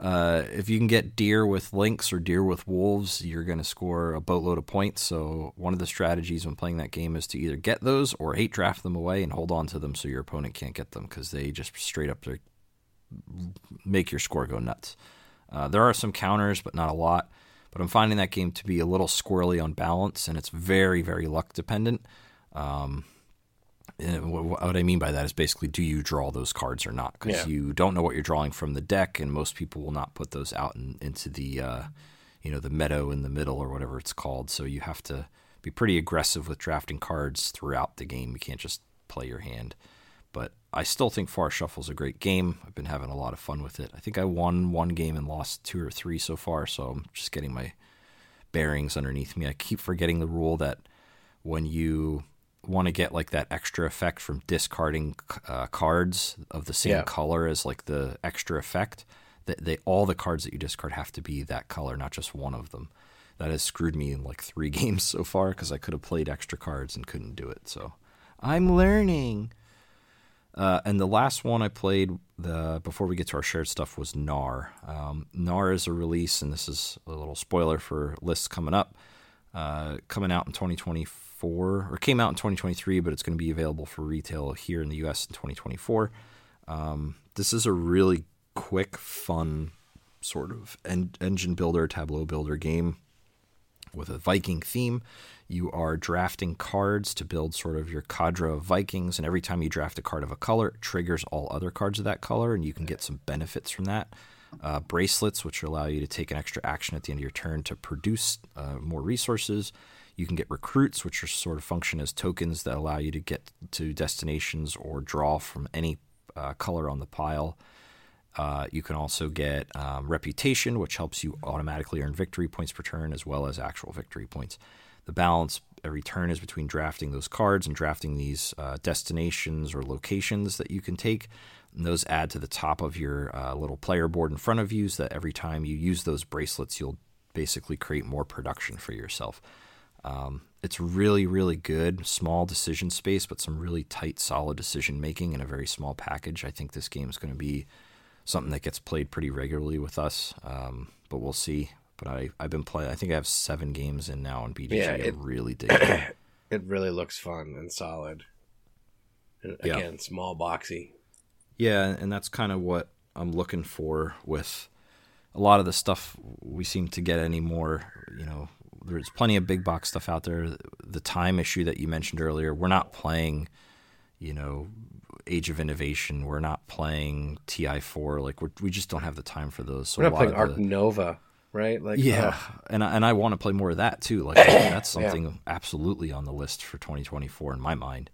Uh, if you can get deer with lynx or deer with wolves, you're going to score a boatload of points. So one of the strategies when playing that game is to either get those or hate draft them away and hold on to them so your opponent can't get them because they just straight up make your score go nuts. Uh, there are some counters, but not a lot. But I'm finding that game to be a little squirrely on balance, and it's very, very luck dependent. Um, and wh- wh- what I mean by that is basically, do you draw those cards or not? Because Yeah. you don't know what you're drawing from the deck, and most people will not put those out in, into the, uh, you know, the meadow in the middle or whatever it's called. So you have to be pretty aggressive with drafting cards throughout the game. You can't just play your hand. But I still think Forest Shuffle's a great game. I've been having a lot of fun with it. I think I won one game and lost two or three so far, so I'm just getting my bearings underneath me. I keep forgetting the rule that when you want to get like that extra effect from discarding uh, cards of the same Yeah. color as like the extra effect, that they all the cards that you discard have to be that color, not just one of them. That has screwed me in like three games so far because I could have played extra cards and couldn't do it. So I'm learning. Uh, and the last one I played the before we get to our shared stuff was Knarr. Um, Knarr is a release, and this is a little spoiler for lists coming up. Uh, coming out in 2024, or came out in 2023, but it's going to be available for retail here in the U.S. in 2024. Um, this is a really quick, fun sort of en- engine builder, tableau builder game with a Viking theme. You are drafting cards to build sort of your cadre of Vikings, and every time you draft a card of a color, it triggers all other cards of that color, and you can get some benefits from that. uh, bracelets, which allow you to take an extra action at the end of your turn to produce uh, more resources. You can get recruits, which are sort of function as tokens that allow you to get to destinations or draw from any uh, color on the pile. Uh, you can also get um, reputation, which helps you automatically earn victory points per turn as well as actual victory points. The balance every turn is between drafting those cards and drafting these uh, destinations or locations that you can take. And those add to the top of your uh, little player board in front of you so that every time you use those bracelets, you'll basically create more production for yourself. Um, it's really, really good. Small decision space, but some really tight, solid decision making in a very small package. I think this game is going to be something that gets played pretty regularly with us. Um, but we'll see. But I I've been playing. I think I have seven games in now on BGG. Yeah, I it- really dig it. It really looks fun and solid. And Yeah. again, small boxy. Yeah, and that's kind of what I'm looking for with a lot of the stuff we seem to get anymore. You know, there's plenty of big box stuff out there. The time issue that you mentioned earlier, we're not playing, you know, Age of Innovation. We're not playing TI4. Like we we just don't have the time for those. So We're not playing Ark the- Nova, right? Like yeah, ugh. and I, and I want to play more of that too. Like that's Yeah. something absolutely on the list for 2024 in my mind.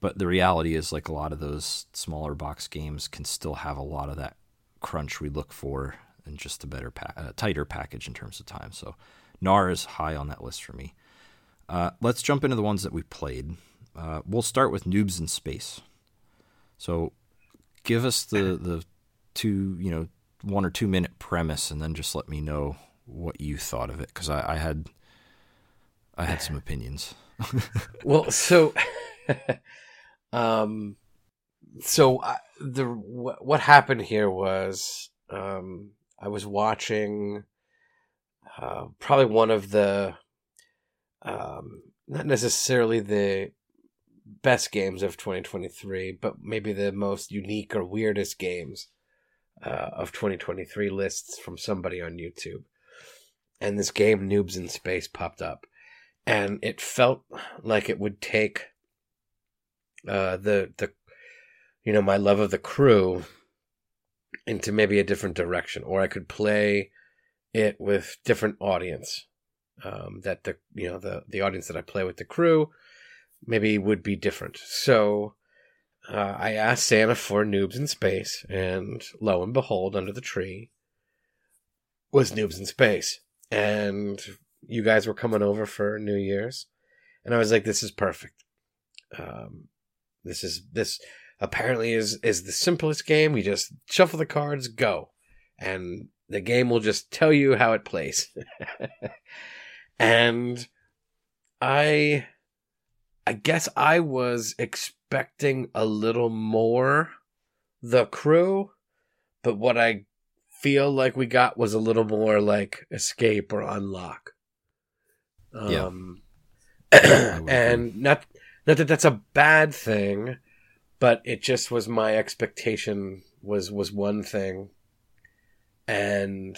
But the reality is, like a lot of those smaller box games can still have a lot of that crunch we look for and just a better, pa- uh, tighter package in terms of time. So Knarr is high on that list for me. Uh, let's jump into the ones that we played. Uh, we'll start with Noobs in Space. So give us the the two you know one or two minute premise, and then just let me know what you thought of it because I, I had I had some opinions. Well, so, um, so I, the what, what happened here was um, I was watching uh, probably one of the um, not necessarily the best games of 2023, but maybe the most unique or weirdest games uh, of 2023 lists from somebody on YouTube. And this game, Noobs in Space, popped up and it felt like it would take uh, the the you know my love of the crew into maybe a different direction, or I could play it with different audience. Um, that the you know the the audience that I play with the crew maybe would be different. So uh, I asked Santa for Noobs in Space, and lo and behold, under the tree was Noobs in Space, and you guys were coming over for New Year's, and I was like, "This is perfect. Um, this is this apparently is is the simplest game. We just shuffle the cards, go, and the game will just tell you how it plays." and I, I guess I was expecting a little more the crew, but what I feel like we got was a little more like escape or unlock. Yeah. Um, would and not not that that's a bad thing, but it just was my expectation was was one thing, and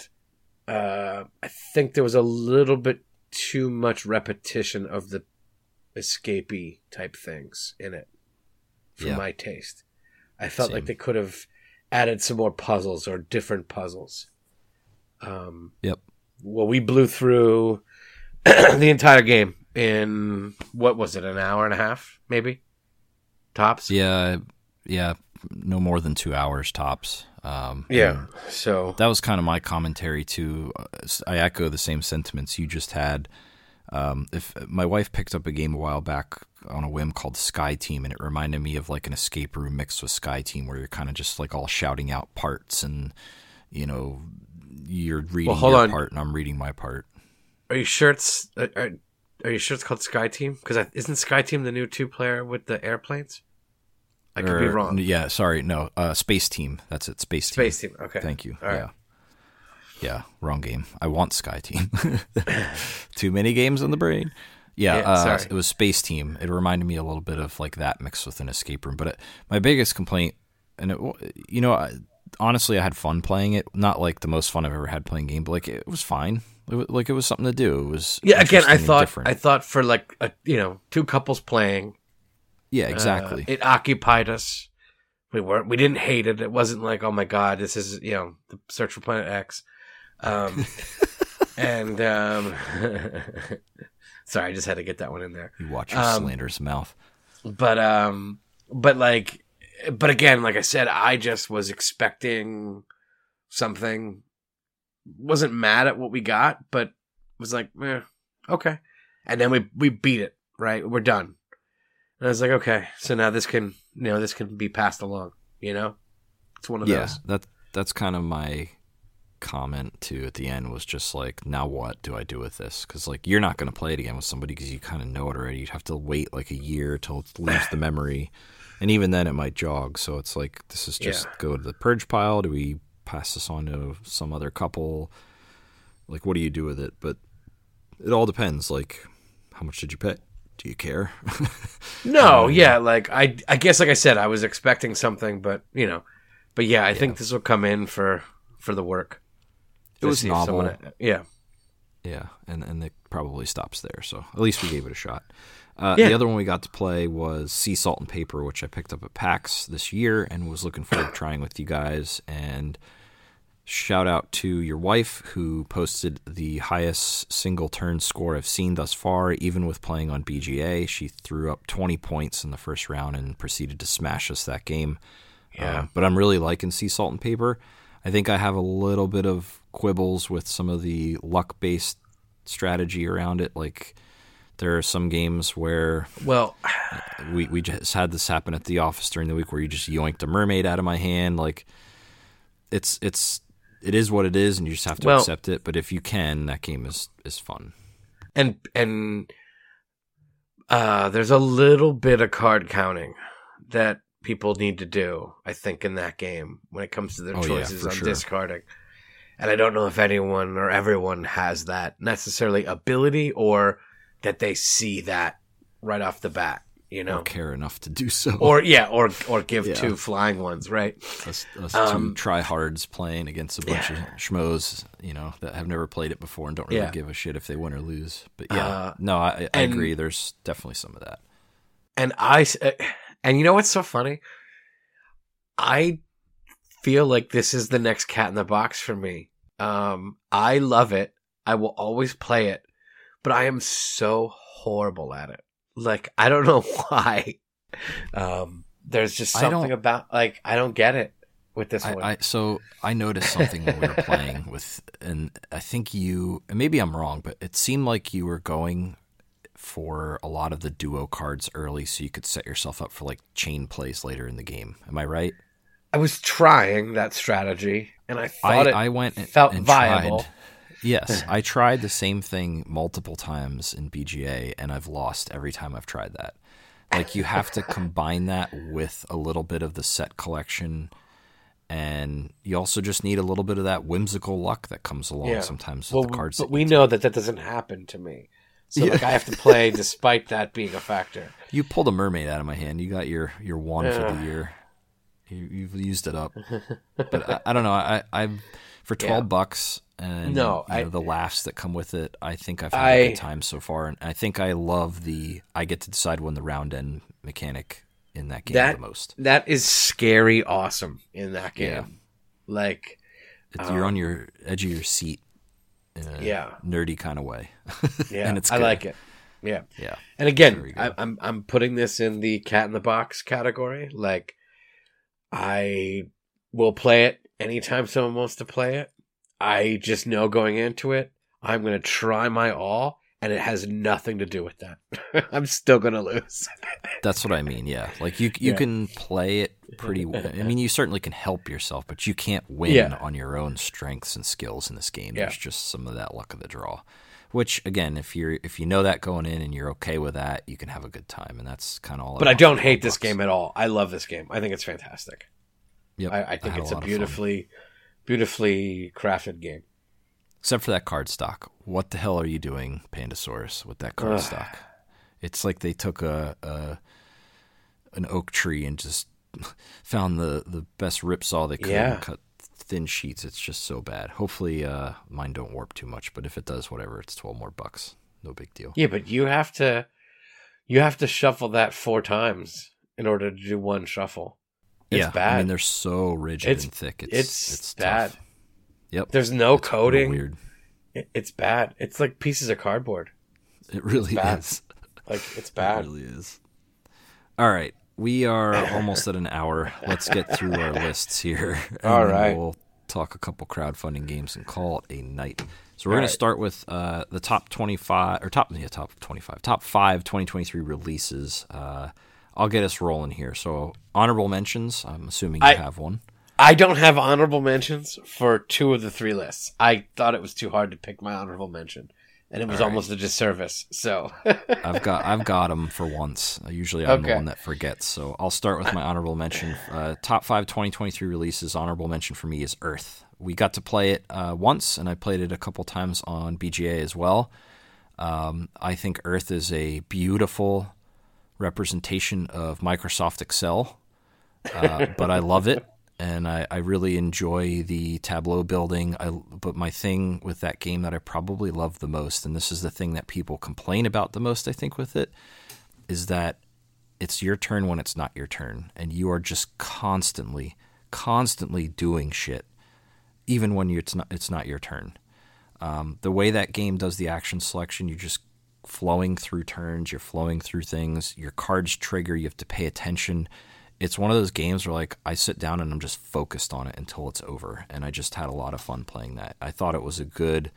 uh, I think there was a little bit too much repetition of the escapee type things in it for Yeah. my taste. I felt like they could have added some more puzzles or different puzzles. Um, Yep. well, we blew through the entire game in what was it, an hour and a half, maybe tops. Yeah, yeah, no more than two hours tops. Um, Yeah. So that was kind of my commentary too. Uh, I echo the same sentiments you just had. Um, if my wife picked up a game a while back on a whim called Sky Team, and it reminded me of like an escape room mixed with Sky Team, where you're kind of just like all shouting out parts, and you know, you're reading hold your on. part, and I'm reading my part. are you sure it's are, are, are you sure it's called Sky Team? Because isn't Sky Team the new two player with the airplanes? I could be wrong. Yeah, sorry, no, uh, Space Team. That's it, Space Team. Space Team. Okay. Thank you. All right. yeah. Yeah, wrong game. I want Sky Team. Too many games on the brain. Yeah, Yeah, uh, it was Space Team. It reminded me a little bit of like that mixed with an escape room. But it, my biggest complaint, and it, you know, I, honestly, I had fun playing it. Not like the most fun I've ever had playing a game, but like it was fine. It was, like it was something to do. It was Yeah. Again, I thought. I thought for like a, you know two couples playing. yeah, uh, exactly. it occupied us. We weren't. We didn't hate it. It wasn't like, oh my god, this is you know the search for Planet X. Um, and um, sorry, I just had to get that one in there. You watch your Um, slander's mouth. But um, but like, but again, like I said, I just was expecting something. Wasn't mad at what we got, but was like, eh, okay. And then we we beat it. Right, we're done. And I was like, okay, so now this can you know this can be passed along. You know, it's one of Yeah, those. that that's kind of my comment too at the end was just like, now what do I do with this? Because like you're not going to play it again with somebody because you kind of know it already. You'd have to wait like a year till it leaves the memory, and even then it might jog. So it's like this is just Yeah. go to the purge pile. Do we pass this on to some other couple? Like, what do you do with it? But it all depends. Like, how much did you pay? Do you care? No, Um, yeah, like I, I guess, like I said, I was expecting something, but you know, but yeah, I Yeah. think this will come in for for the work. It was novel. someone- yeah, Yeah, and and it probably stops there. So at least we gave it a shot. Uh, Yeah. The other one we got to play was Sea Salt and Paper, which I picked up at PAX this year and was looking forward to trying with you guys. And shout out to your wife who posted the highest single turn score I've seen thus far, even with playing on BGA. She threw up 20 points in the first round and proceeded to smash us that game. Yeah. Uh, but I'm really liking Sea Salt and Paper. I think I have a little bit of quibbles with some of the luck based strategy around it. Like there are some games where well, we, we just had this happen at the office during the week where you just yoinked a mermaid out of my hand. Like it's it's it is what it is, and you just have to Well- accept it. But if you can, that game is is fun. and and uh, there's a little bit of card counting that people need to do. I think in that game when it comes to their Oh, choices for on sure. discarding. And I don't know if anyone or everyone has that necessarily ability or that they see that right off the bat. You know, Or care enough to do so. or yeah, or or give Yeah. two flying ones, right? us, us Um, two tryhards playing against a bunch Yeah. of schmoes, you know, that have never played it before and don't really Yeah. give a shit if they win or lose. But yeah, Uh, no, I, I and- agree. There's definitely some of that. And I uh, and you know what's so funny? I feel like this is the next cat in the box for me. Um, I love it. I will always play it, but I am so horrible at it. Like I don't know why. Um, there's just I something about like I don't get it with this one. I, I so I noticed something when we were playing with, and I think you, and maybe I'm wrong, but it seemed like you were going for a lot of the duo cards early, so you could set yourself up for like chain plays later in the game. Am I right? I was trying that strategy, and I I, thought it I went and, felt and viable. tried. Yes, I tried the same thing multiple times in BGA, and I've lost every time I've tried that. Like you have to combine that with a little bit of the set collection, and you also just need a little bit of that whimsical luck that comes along Yeah. sometimes well, with the cards. but we know that that doesn't happen to me. So Yeah. like I have to play despite that being a factor. you pulled a mermaid out of my hand. You got your your one for the year. You, you've used it up, but I, I don't know. I I for twelve Yeah. bucks and No, you know, I- the laughs that come with it. I think I've had a I- good time so far, and I think I love the I get to decide when the round end mechanic in that game That- the most. That is scary awesome in that game. Yeah. Like It's, you're Um, on your edge of your seat in a Yeah. nerdy kind of way. yeah, And it's I like it. Yeah. Yeah, And again, good. I, I'm I'm putting this in the cat in the box category. Like, I will play it anytime someone wants to play it. I just know going into it, I'm going to try my all, and it has nothing to do with that. I'm still going to lose. that's what I mean. Yeah, like you you Yeah. can play it pretty. well. I mean, you certainly can help yourself, but you can't win Yeah. on your own strengths and skills in this game. Yeah. There's just some of that luck of the draw. Which again, if you're if you know that going in and you're okay with that, you can have a good time, and that's kind of all. But I don't hate this game at all. I love this game. I think it's fantastic. Yep, I, I think had it's a a, lot of fun. beautifully, beautifully crafted game. except for that card stock. What the hell are you doing, Pandasaurus, with that card Ugh. stock? It's like they took a, a an oak tree and just found the the best rip saw they could Yeah. and cut thin sheets. It's just so bad. Hopefully, uh, mine don't warp too much. But if it does, whatever. It's twelve more bucks. No big deal. Yeah, but you have to, you have to shuffle that four times in order to do one shuffle. It's yeah, bad. I mean they're so rigid It's- and thick. It's it's, it's, bad. Tough. Yep, There's no It's coating. Weird. It- It's bad. It's like pieces of cardboard. It really is. Like it's It bad. really is. All right, we are almost at an hour. Let's get through our lists here. and All we'll talk a couple crowdfunding games and call it a night. So we're going to start with uh, the top twenty-five or top yeah top twenty-five, top five 2023 releases. Uh, I'll get us rolling here. So honorable mentions. I'm assuming you I- have one. I don't have honorable mentions for two of the three lists. I thought it was too hard to pick my honorable mention, and it was right. almost a disservice. So I've got I've got them for once. Usually I'm the one that forgets. So I'll start with my honorable mention. Uh, top five 2023 releases. Honorable mention for me is Earth. We got to play it uh, once, and I played it a couple times on BGA as well. Um, I think Earth is a beautiful representation of Microsoft Excel, uh, but I love it. And I, I really enjoy the Tableau building. I, but my thing with that game that I probably love the most, and this is the thing that people complain about the most, I think, with it, is that it's your turn when it's not your turn. And you are just constantly, constantly doing shit, even when you, it's, not, it's not your turn. Um, the way that game does the action selection, you're just flowing through turns, you're flowing through things, your cards trigger, you have to pay attention. It's one of those games where like I sit down and I'm just focused on it until it's over, and I just had a lot of fun playing that. I thought it was a good,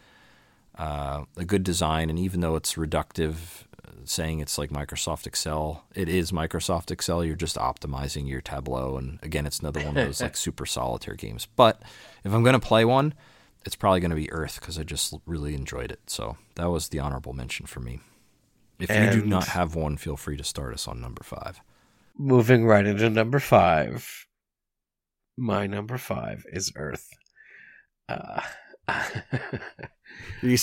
uh, a good design, and even though it's reductive, uh, saying it's like Microsoft Excel, it is Microsoft Excel. You're just optimizing your Tableau, and again, it's another one of those like super solitaire games. But if I'm gonna play one, it's probably going to be Earth because I just really enjoyed it. So that was the honorable mention for me. If you do not have one, feel free to start us on number five. Moving right into number five. My number five is Earth. Uh,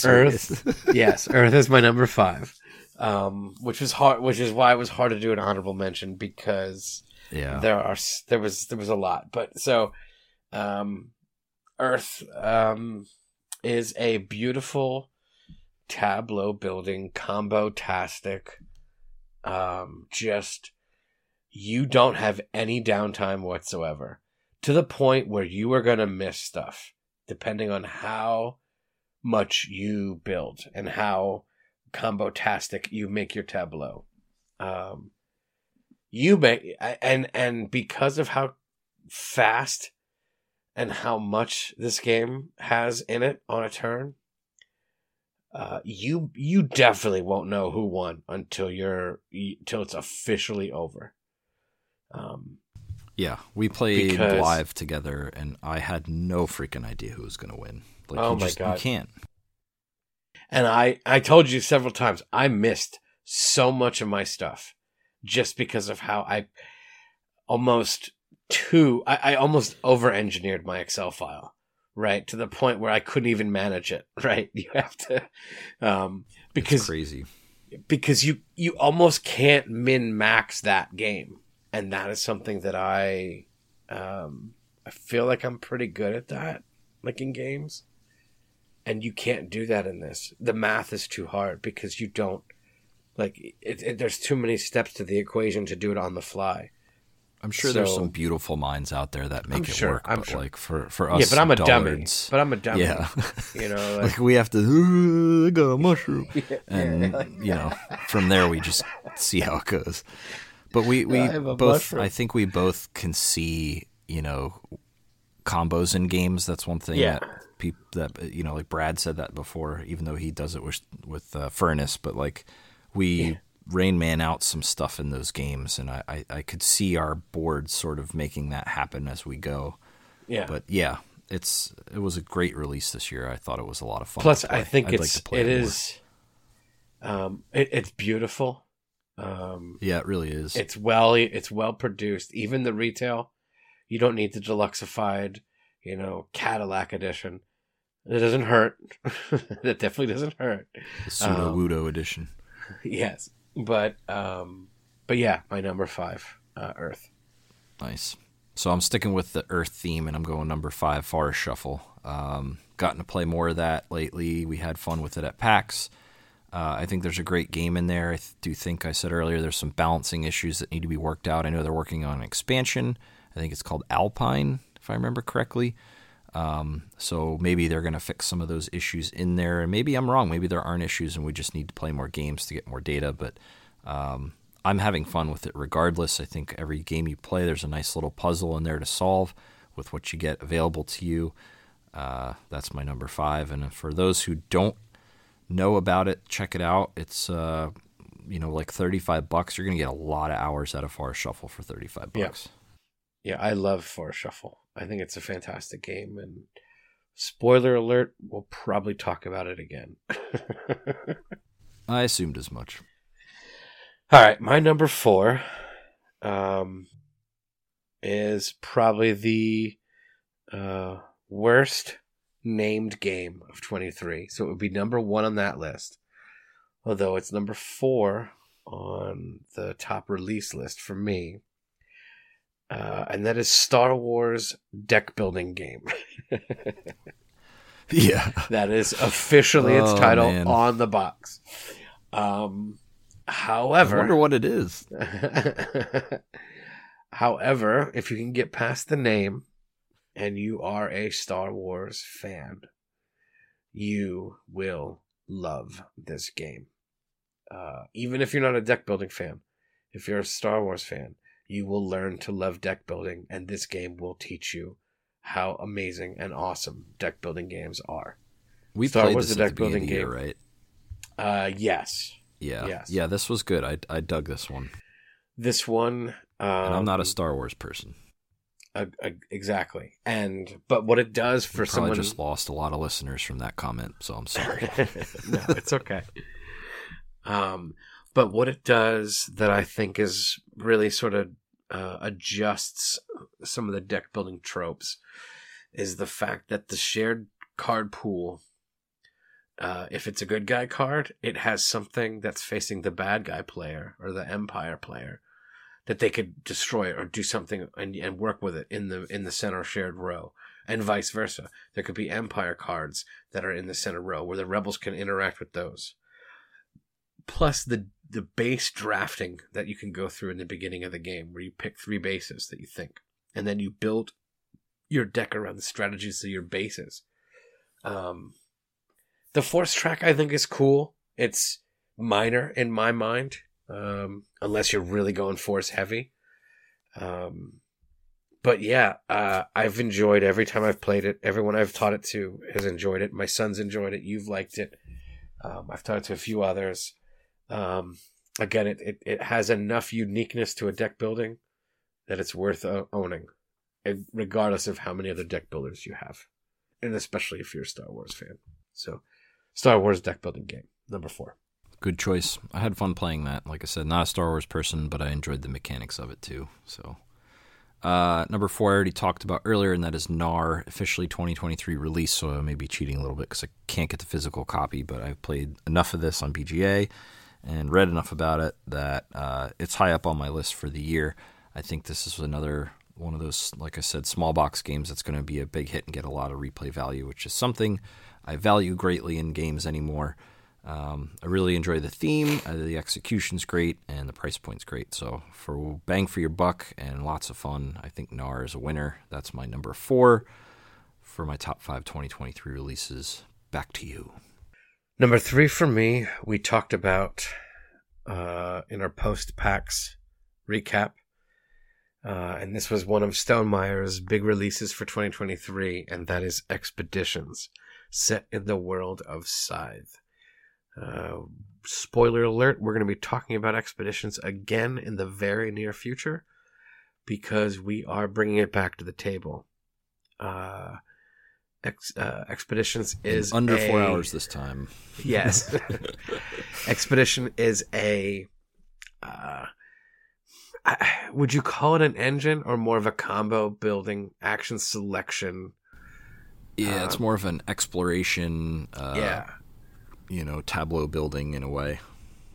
Earth. yes, Earth is my number five. Um, which was hard, which is why it was hard to do an honorable mention because yeah. there are there was there was a lot but so um earth um is a beautiful tableau building combo tastic um just you don't have any downtime whatsoever to the point where you are going to miss stuff depending on how much you build and how combo tastic you make your tableau. Um you make and and because of how fast and how much this game has in it on a turn uh you you definitely won't know who won until you're until it's officially over um Yeah. We played Because- live together, and I had no freaking idea who was going to win. Like, Oh you my just, God. You can't. and i i told you several times i missed so much of my stuff just because of how i almost too i, I almost over engineered my excel file right to the point where i couldn't even manage it right you have to um It's because crazy. because you you almost can't min max that game and that is something that i um i feel like i'm pretty good at that like in games. And you can't do that in this. The math is too hard because you don't like it, it, there's too many steps to the equation to do it on the fly. I'm sure there's some beautiful minds out there that make I'm it sure, work, I'm but sure. like for for us, yeah but i'm a dummy. but i'm a dummy. yeah, you know like, like we have to. "Ooh, I got a mushroom. and yeah, like- you know from there we just see how it goes but we we I both mushroom. i think we both can see you know combos in games that's one thing Yeah. that people that you know like brad said that before even though he does it with with uh, furnace but like we Yeah. rain man out some stuff in those games and I, I i could see our board sort of making that happen as we go yeah but yeah it's it was a great release this year i thought it was a lot of fun Plus. I think I'd it's like it more. is, um, it, it's beautiful. Um, yeah it really is it's well it's well produced. Even the retail, you don't need the deluxeified, you know, Cadillac edition. It doesn't hurt. that definitely doesn't hurt. the pseudo um, edition yes, but um, but yeah, my number five, uh, Earth. Nice. So I'm sticking with the Earth theme, and I'm going number five, Forest Shuffle. Um, gotten to play more of that lately. We had fun with it at PAX. Uh, I think there's a great game in there. I do think I said earlier there's some balancing issues that need to be worked out. I know they're working on an expansion, I think it's called Alpine, if I remember correctly. Um, so maybe they're going to fix some of those issues in there. And maybe I'm wrong. Maybe there aren't issues and we just need to play more games to get more data. But um, I'm having fun with it regardless. I think every game you play, there's a nice little puzzle in there to solve with what you get available to you. Uh, that's my number five. And for those who don't know about it, check it out. It's uh, you know like 35 bucks. You're gonna get a lot of hours out of Forest Shuffle for 35 bucks. Yeah, yeah I love Forest Shuffle. I think it's a fantastic game. And spoiler alert, we'll probably talk about it again. I assumed as much. All right, my number four um, is probably the uh, worst named game of 23. So it would be number one on that list. Although it's number four on the top release list for me. Uh, and that is Star Wars deck building game. yeah. That is officially its oh, title man. on the box. Um, however, I wonder what it is. however, if you can get past the name, and you are a Star Wars fan, you will love this game. Uh, even if you're not a deck building fan, if you're a Star Wars fan, you will learn to love deck building, and this game will teach you how amazing and awesome deck building games are. We Star played Wars this the deck the building game, year, right? Uh, yes. Yeah. Yes. Yeah. This was good. I I dug this one. This one. Um, and I'm not a um, Star Wars person. Uh, uh, exactly. And but what it does for you someone just lost a lot of listeners from that comment, so I'm sorry. no, it's okay. Um, but what it does that I think is really sort of uh, adjusts some of the deck building tropes is the fact that the shared card pool. Uh, if it's a good guy card, it has something that's facing the bad guy player or the empire player that they could destroy it or do something and, and work with it in the in the center shared row. And vice versa. There could be empire cards that are in the center row where the rebels can interact with those. Plus the the base drafting that you can go through in the beginning of the game where you pick three bases that you think. And then you build your deck around the strategies of your bases. Um the force track i think is cool. It's minor in my mind um, unless you're really going force heavy. Um, but yeah, uh, I've enjoyed every time I've played it. Everyone I've taught it to has enjoyed it. My son's enjoyed it. You've liked it. Um, I've taught it to a few others. Um, again, it, it, it has enough uniqueness to a deck building that it's worth uh, owning, regardless of how many other deck builders you have, and especially if you're a Star Wars fan. So, Star Wars deck building game number four good choice. I had fun playing that. Like I said, not a Star Wars person, but I enjoyed the mechanics of it too. So, uh, number four, I already talked about earlier, and that is Knarr, officially 2023 release. So I may be cheating a little bit because I can't get the physical copy, but I've played enough of this on BGA and read enough about it that uh, it's high up on my list for the year. I think this is another one of those, like I said, small box games that's going to be a big hit and get a lot of replay value, which is something I value greatly in games anymore. Um, I really enjoy the theme. Uh, the execution's great, and the price point's great. So for bang for your buck and lots of fun, I think Knarr is a winner. That's my number four for my top five 2023 releases. Back to you. Number three for me, we talked about uh, in our post PAX recap. Uh, and this was one of Stonemaier's big releases for 2023, and that is Expeditions, set in the world of Scythe. Uh, spoiler alert, we're going to be talking about expeditions again in the very near future because we are bringing it back to the table. Uh, ex, uh, expeditions is in under a, four hours this time. Yes, expedition is a. Uh, I, would you call it an engine or more of a combo building action selection? Yeah, it's um, more of an exploration. Uh, yeah, you know tableau building in a way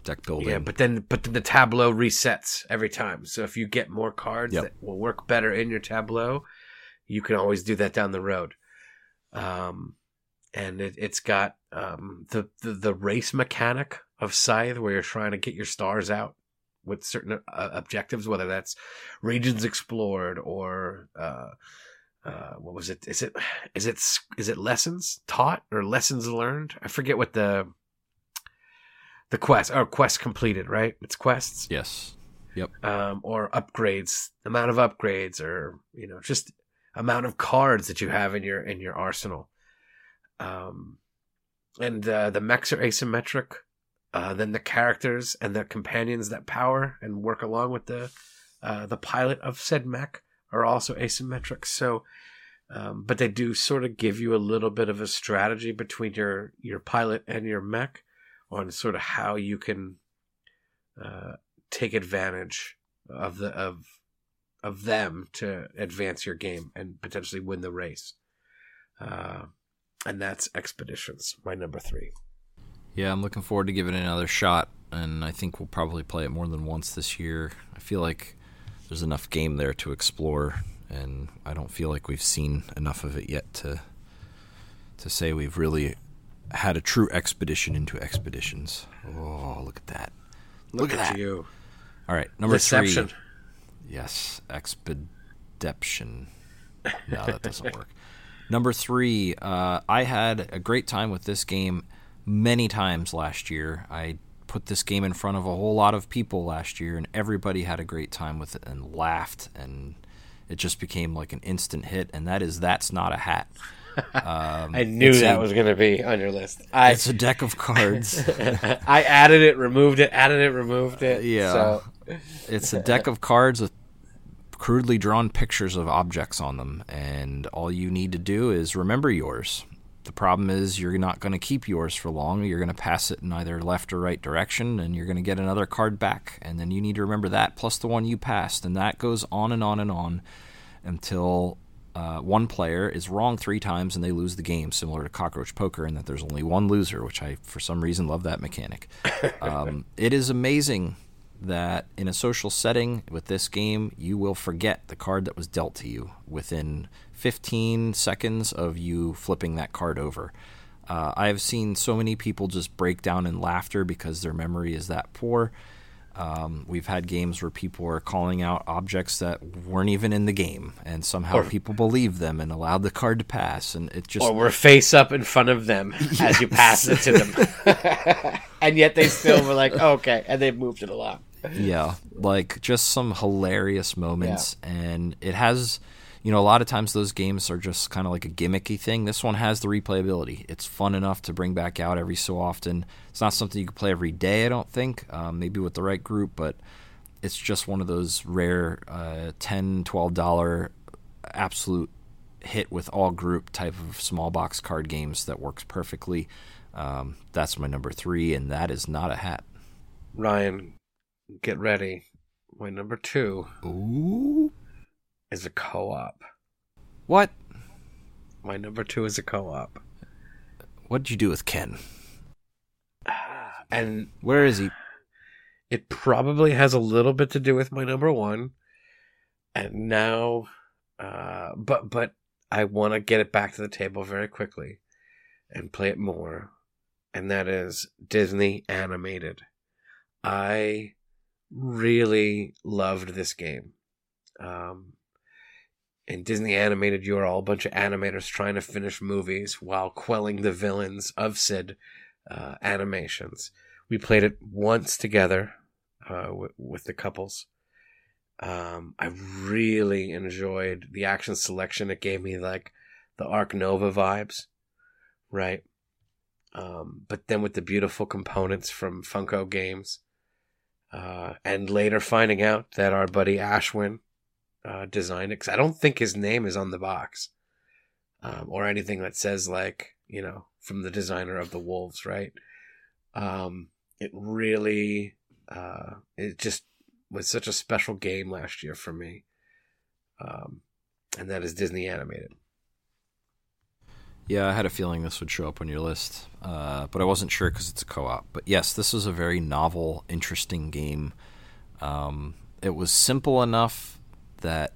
deck building. Yeah but then but then the tableau resets every time. So if you get more cards yep. that will work better in your tableau you can always do that down the road. Um and it, has got um the, the the race mechanic of scythe where you're trying to get your stars out with certain uh, objectives, whether that's regions explored or uh, uh, what was it? Is it is it is it lessons taught or lessons learned? I forget what the the quest or quest completed. Right, it's quests. Yes. Yep. Um, or upgrades, amount of upgrades, or you know, just amount of cards that you have in your in your arsenal. Um, and uh, the mechs are asymmetric. Uh, then the characters and the companions that power and work along with the uh, the pilot of said mech are also asymmetric. So, um, but they do sort of give you a little bit of a strategy between your your pilot and your mech on sort of how you can uh, take advantage of the of of them to advance your game and potentially win the race. Uh, and that's Expeditions, my number three. Yeah, I'm looking forward to giving it another shot, and I think we'll probably play it more than once this year. I feel like there's enough game there to explore, and I don't feel like we've seen enough of it yet to to say we've really had a true expedition into expeditions. Oh, look at that! Look, look at, that. you! All right, number Deception. three. Yes, expedition. No, that doesn't work. Number three, uh, I had a great time with this game many times last year. I put this game in front of a whole lot of people last year, and everybody had a great time with it and laughed, and it just became like an instant hit. And that is that's not a hat. Um, I knew that a, was going to be on your list. I, it's a deck of cards. I added it, removed it, added it, removed it. Yeah, so. it's a deck of cards with crudely drawn pictures of objects on them, and all you need to do is remember yours. The problem is you're not going to keep yours for long. You're going to pass it in either left or right direction, and you're going to get another card back. And then you need to remember that plus the one you passed. And that goes on and on and on until uh, one player is wrong three times and they lose the game, similar to cockroach poker, in that there's only one loser, which I, for some reason, love that mechanic. Um, it is amazing that in a social setting with this game, you will forget the card that was dealt to you within 15 seconds of you flipping that card over. Uh, I have seen so many people just break down in laughter because their memory is that poor. Um, we've had games where people are calling out objects that weren't even in the game, and somehow or, people believe them and allowed the card to pass, and it just or were face up in front of them yes. as you pass it to them, and yet they still were like, oh, "Okay," and they moved it along. Yeah, like just some hilarious moments, yeah. and it has you know, a lot of times those games are just kind of like a gimmicky thing. This one has the replayability. It's fun enough to bring back out every so often. It's not something you can play every day, I don't think, um, maybe with the right group, but it's just one of those rare uh, $10, $12 absolute hit with all group type of small box card games that works perfectly. Um, that's my number three, and that is not a hat. Ryan, get ready. My number two. Ooh is a co-op. What? My number two is a co-op. What did you do with Ken? And where is he? It probably has a little bit to do with my number one. And now, uh, but but I want to get it back to the table very quickly, and play it more. And that is Disney animated. I really loved this game. Um, in Disney animated, you are all a bunch of animators trying to finish movies while quelling the villains of said uh, animations. We played it once together uh, w- with the couples. Um, I really enjoyed the action selection. It gave me like the Ark Nova vibes, right? Um, but then with the beautiful components from Funko games, uh, and later finding out that our buddy Ashwin uh, designed it because I don't think his name is on the box um, or anything that says like you know from the designer of the wolves, right? Um, it really uh, it just was such a special game last year for me, um, and that is Disney animated. Yeah, I had a feeling this would show up on your list, uh, but I wasn't sure because it's a co-op. But yes, this was a very novel, interesting game. Um, it was simple enough that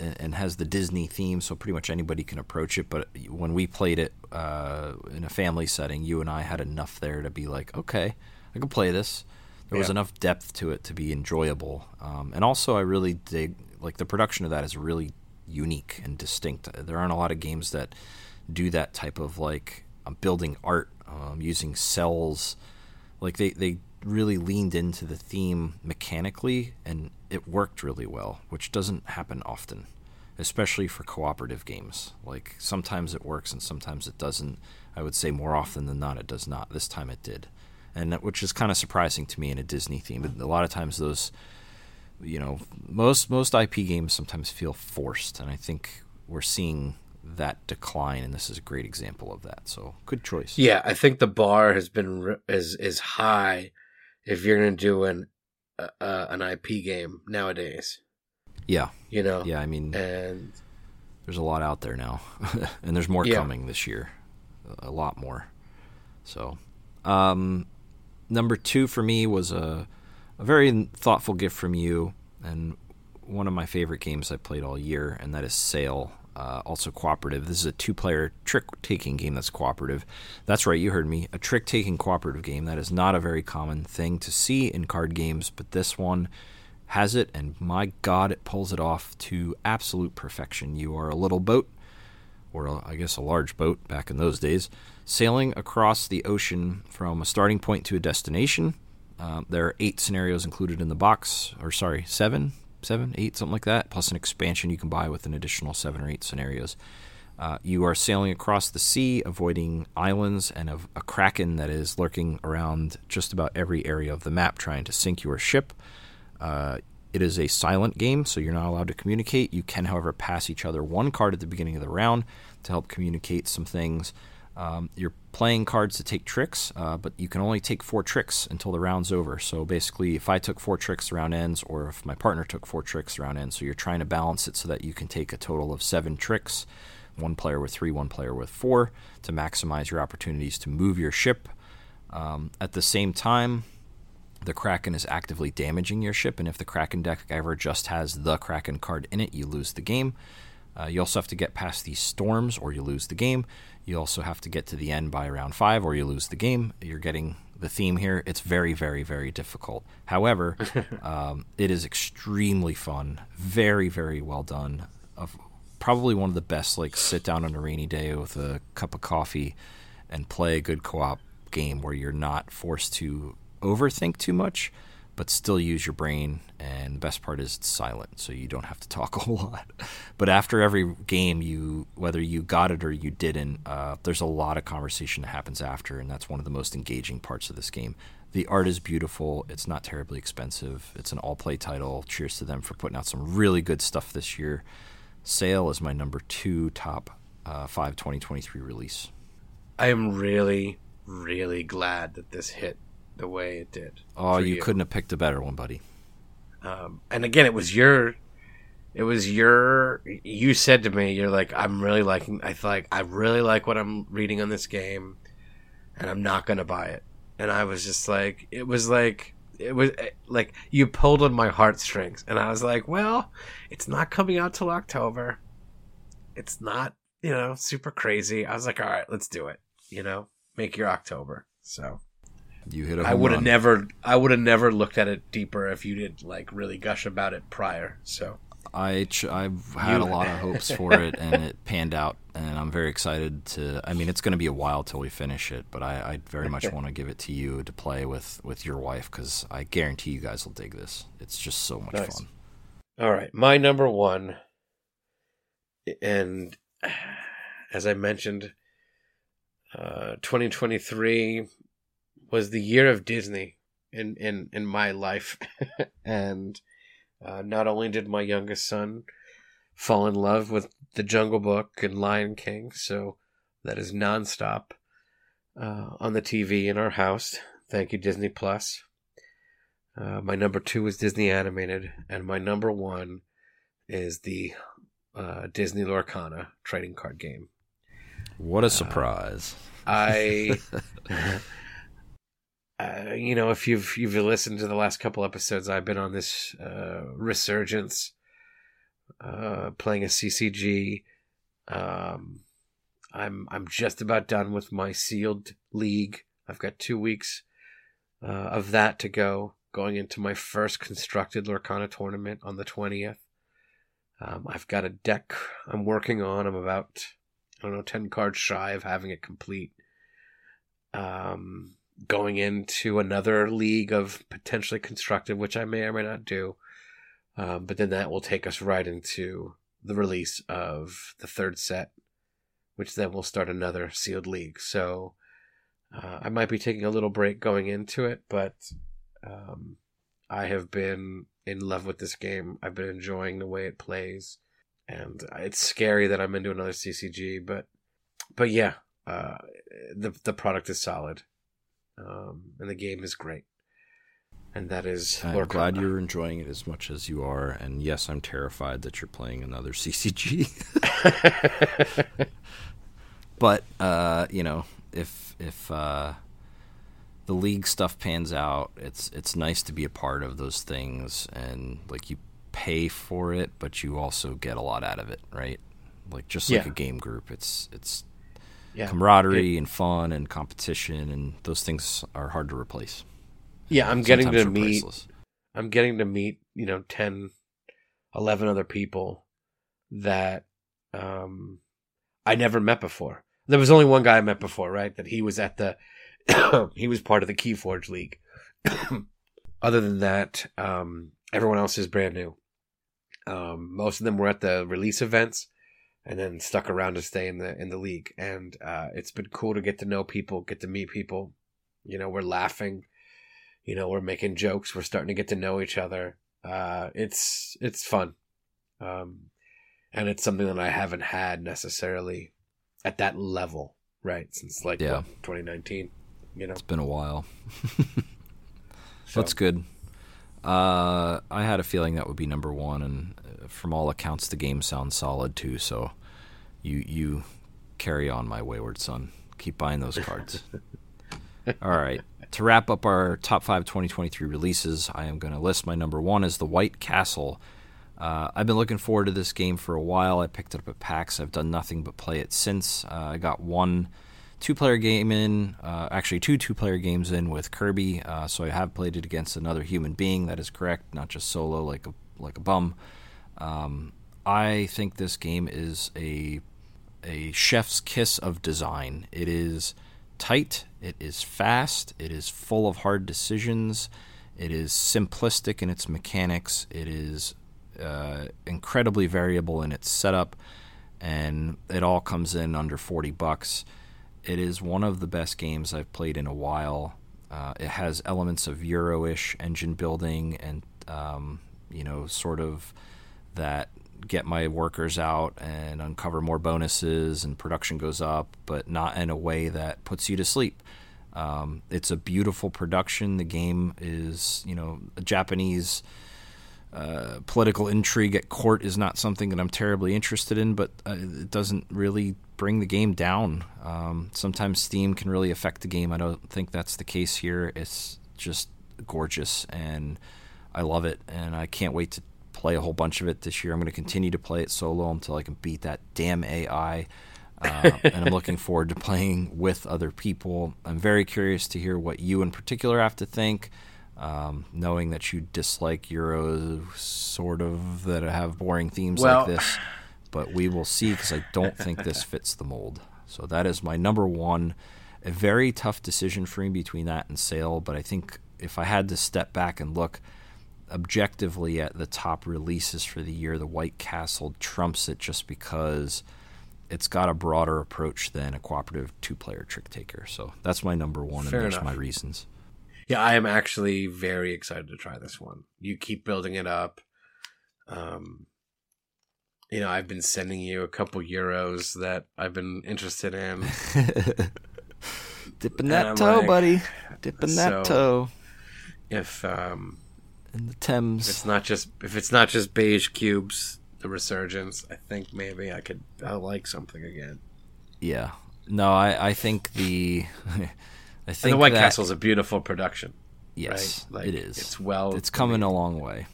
and has the Disney theme, so pretty much anybody can approach it. But when we played it uh, in a family setting, you and I had enough there to be like, okay, I can play this. there was enough depth to it to be enjoyable. Um, and also, I really dig like the production of that is really unique and distinct. There aren't a lot of games that do that type of like um, building art um, using cells. Like they they really leaned into the theme mechanically, and it worked really well, which doesn't happen often, especially for cooperative games. Like sometimes it works and sometimes it doesn't. I would say more often than not, it does not. This time it did and that, which is kind of surprising to me in a Disney theme. But A lot of times those, you know, most most IP games sometimes feel forced, and I think we're seeing that decline, and this is a great example of that. So good choice. Yeah, I think the bar has been is is high if you're going to do an uh, an IP game nowadays. yeah, You know. yeah. I mean, And there's a lot out there now, and there's more Yeah. coming this year, a lot more. So, um, number two for me was a, a very thoughtful gift from you, and one of my favorite games I played all year, and that is Sail. Uh, also cooperative. This is a two-player trick-taking game that's cooperative. That's right, you heard me. A trick-taking cooperative game. That is not a very common thing to see in card games, but this one has it, and my God, it pulls it off to absolute perfection. You are a little boat, or I guess a large boat back in those days, sailing across the ocean from a starting point to a destination. Um, there are eight scenarios included in the box, or sorry, seven, seven, eight, something like that, plus an expansion you can buy with an additional seven or eight scenarios. Uh, you are sailing across the sea, avoiding islands and a, a kraken that is lurking around just about every area of the map, trying to sink your ship. Uh, it is a silent game, so you're not allowed to communicate. You can, however, pass each other one card at the beginning of the round to help communicate some things. Um, you're playing cards to take tricks, uh, but you can only take four tricks until the round's over. So basically, if I took four tricks, the round ends, or if my partner took four tricks, the round ends. So you're trying to balance it so that you can take a total of seven tricks one player with three, one player with four to maximize your opportunities to move your ship. Um, at the same time, the Kraken is actively damaging your ship, and if the Kraken deck ever just has the Kraken card in it, you lose the game. Uh, you also have to get past these storms, or you lose the game. You also have to get to the end by round five, or you lose the game. You're getting the theme here. It's very, very, very difficult. However, um, it is extremely fun. Very, very well done. Of probably one of the best, like sit down on a rainy day with a cup of coffee and play a good co-op game where you're not forced to overthink too much, but still use your brain. And the best part is it's silent, so you don't have to talk a whole lot. But after every game, you whether you got it or you didn't, uh, there's a lot of conversation that happens after, and that's one of the most engaging parts of this game. The art is beautiful. It's not terribly expensive. It's an all-play title. Cheers to them for putting out some really good stuff this year. Sail is my number two top uh, five 2023 release. I am really, really glad that this hit the way it did. Oh, for you, couldn't have picked a better one, buddy. Um, and again, it was your, it was your. You said to me, "You're like, I'm really liking. I like I really like what I'm reading on this game, and I'm not gonna buy it." And I was just like, it was like, it was eh, like you pulled on my heartstrings, and I was like, "Well, it's not coming out till October. It's not, you know, super crazy." I was like, "All right, let's do it." You know, make your October. So. You hit a I would have never I would have never looked at it deeper if you did like really gush about it prior. So I ch- I've had You- a lot of hopes for it, and it panned out, and I'm very excited to. I mean, it's going to be a while till we finish it, but I, I very much want to give it to you to play with with your wife because I guarantee you guys will dig this. It's just so much Nice. fun. all right, my number one, and as I mentioned, uh, 2023 was the year of Disney in in in my life, and uh, not only did my youngest son fall in love with the Jungle Book and Lion King, so that is nonstop uh, on the TV in our house. Thank you, Disney Plus. Uh, my number two is Disney animated, and my number one is the uh, Disney Lorcana trading card game. What a surprise! I, uh, you know, if you've you've listened to the last couple episodes, I've been on this uh, resurgence, uh, playing a CCG. Um, I'm I'm just about done with my sealed league. I've got two weeks uh, of that to go. going into my first constructed Lorcana tournament on the 20th. Um, I've got a deck I'm working on. I'm about, I don't know, 10 cards shy of having it complete. Um, going into another league of potentially constructive, which I may or may not do. Um, but then that will take us right into the release of the third set, which then will start another sealed league. So uh, I might be taking a little break going into it, but um, I have been in love with this game. I've been enjoying the way it plays, and it's scary that I'm into another CCG, but but yeah, uh, the the product is solid, um, and the game is great. And that is. I'm glad you're enjoying it as much as you are, and yes, I'm terrified that you're playing another CCG. but uh, you know, if if uh, the league stuff pans out, it's it's nice to be a part of those things, and like you pay for it, but you also get a lot out of it, right? Like just like yeah. a game group, it's it's yeah. camaraderie it, and fun and competition, and those things are hard to replace. Yeah, I'm getting to meet. Priceless. I'm getting to meet you know 10, 11 other people that um, I never met before. There was only one guy I met before, right? That he was at the he was part of the Keyforge League. Other than that, um, everyone else is brand new. Um, most of them were at the release events, and then stuck around to stay in the in the league. And uh, it's been cool to get to know people, get to meet people. You know, we're laughing. You know, we're making jokes. We're starting to get to know each other. Uh, it's it's fun, um, and it's something that I haven't had necessarily at that level, right? Since like yeah. what, 2019. You know, it's been a while. so. That's good. Uh, I had a feeling that would be number one, and from all accounts, the game sounds solid too. So, you you carry on, my wayward son. Keep buying those cards. all right. To wrap up our top five 2023 releases, I am going to list my number one as The White Castle. Uh, I've been looking forward to this game for a while. I picked it up at PAX. I've done nothing but play it since. Uh, I got one two player game in, uh, actually two two player games in with Kirby. Uh, so I have played it against another human being. That is correct, not just solo like a like a bum. Um, I think this game is a a chef's kiss of design. It is tight. It is fast. It is full of hard decisions. It is simplistic in its mechanics. It is uh, incredibly variable in its setup, and it all comes in under forty bucks. It is one of the best games I've played in a while. Uh, it has elements of Euro-ish engine building and um, you know sort of that get my workers out and uncover more bonuses and production goes up, but not in a way that puts you to sleep. Um, it's a beautiful production. The game is you know a Japanese. Uh, political intrigue at court is not something that I'm terribly interested in, but uh, it doesn't really bring the game down. Um, sometimes Steam can really affect the game. I don't think that's the case here. It's just gorgeous, and I love it, and I can't wait to play a whole bunch of it this year. I'm going to continue to play it solo until I can beat that damn AI. Uh, and I'm looking forward to playing with other people. I'm very curious to hear what you in particular have to think. Um, knowing that you dislike Euros, sort of that have boring themes well, like this but we will see because I don't think this fits the mold. So that is my number one. A very tough decision for me between that and Sail, but I think if I had to step back and look objectively at the top releases for the year, the White Castle trumps it just because it's got a broader approach than a cooperative two-player trick taker. So that's my number one, Fair and there's enough. my reasons. Yeah, I am actually very excited to try this one. You keep building it up. Um, you know, I've been sending you a couple euros that I've been interested in. Dipping that toe, like, buddy. Dipping that so toe. If um in the Thames. If it's not just if it's not just beige cubes, the resurgence, I think maybe I could I like something again. Yeah. No, I I think the I think and the White Castle is a beautiful production. Yes, right? like, it is. It's well. It's coming a long way.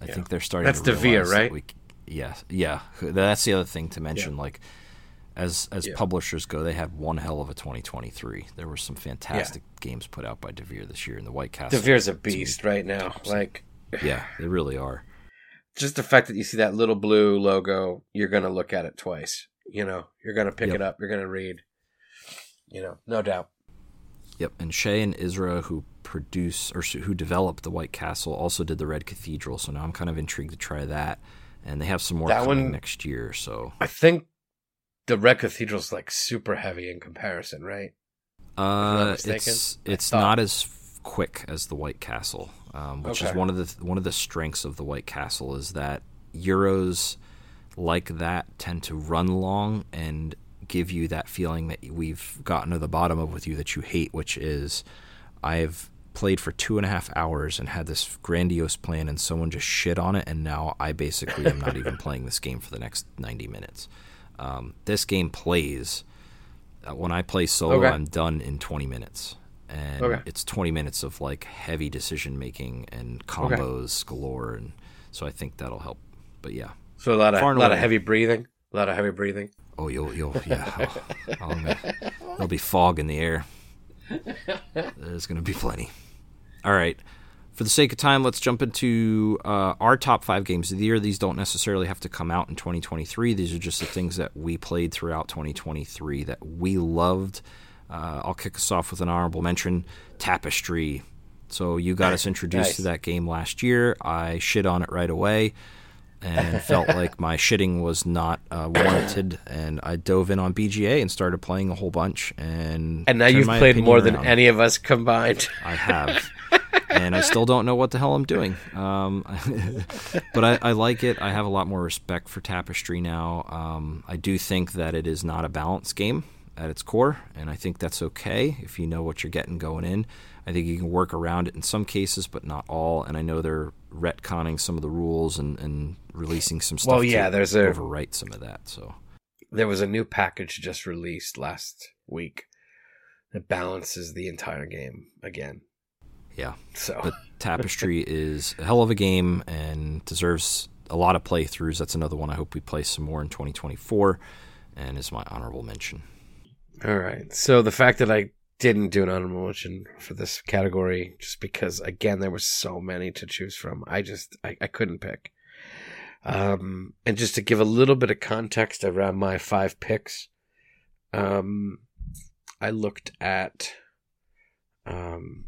I yeah. think they're starting. That's Devir, right? We, yeah, yeah. That's the other thing to mention. Yeah. Like as as Yeah. publishers go, they had one hell of a 2023. There were some fantastic games put out by Devir this year, in the White Castle. Devir's a beast right now. Like Yeah, they really are. just the fact that you see that little blue logo, you're gonna look at it twice. You know, you're gonna pick Yep. it up. You're gonna read. You know, no doubt. Yep, and Shei and Isra, who produce or who developed the White Castle, also did the Red Cathedral. So now I'm kind of intrigued to try that. And they have some more That coming one- next year. So I think the Red Cathedral's like super heavy in comparison, right? uh, it's it's not as quick as the White Castle, um, which is one of the one of the strengths of the White Castle is that Euros like that tend to run long and give you that feeling that we've gotten to the bottom of with you that you hate, which is I've played for two and a half hours and had this grandiose plan and someone just shit on it and now I basically am not even playing this game for the next 90 minutes. Um, this game plays uh, when I play solo, Okay. I'm done in 20 minutes. And Okay. it's 20 minutes of like heavy decision making and combos galore and so I think that'll help. But yeah. So a lot of Far a and lot of heavy breathing. A lot of heavy breathing. Oh, you'll, you'll, yeah. Oh, oh, man. There'll be fog in the air. There's going to be plenty. All right. For the sake of time, let's jump into uh, our top five games of the year. These don't necessarily have to come out in 2023. These are just the things that we played throughout 2023 that we loved. Uh, I'll kick us off with an honorable mention Tapestry. So you got us introduced Nice. to that game last year. I shit on it right away and felt like my shitting was not uh, warranted. And I dove in on BGA and started playing a whole bunch. And And now you've played more than any of us combined. I have. and I still don't know what the hell I'm doing. Um, but I, I like it. I have a lot more respect for Tapestry now. Um, I do think that it is not a balance game at its core, and I think that's okay if you know what you're getting going in. I think you can work around it in some cases, but not all. And I know they're retconning some of the rules and, and releasing some stuff. Well, yeah, to there's a- overwrite some of that. So There was a new package just released last week that balances the entire game again. Yeah, So but Tapestry is a hell of a game and deserves a lot of playthroughs. That's another one I hope we play some more in 2024, and is my honorable mention. All right. So the fact that I didn't do an honorable mention for this category, just because again there were so many to choose from, I just I, I couldn't pick. Um, and just to give a little bit of context around my five picks, um, I looked at um,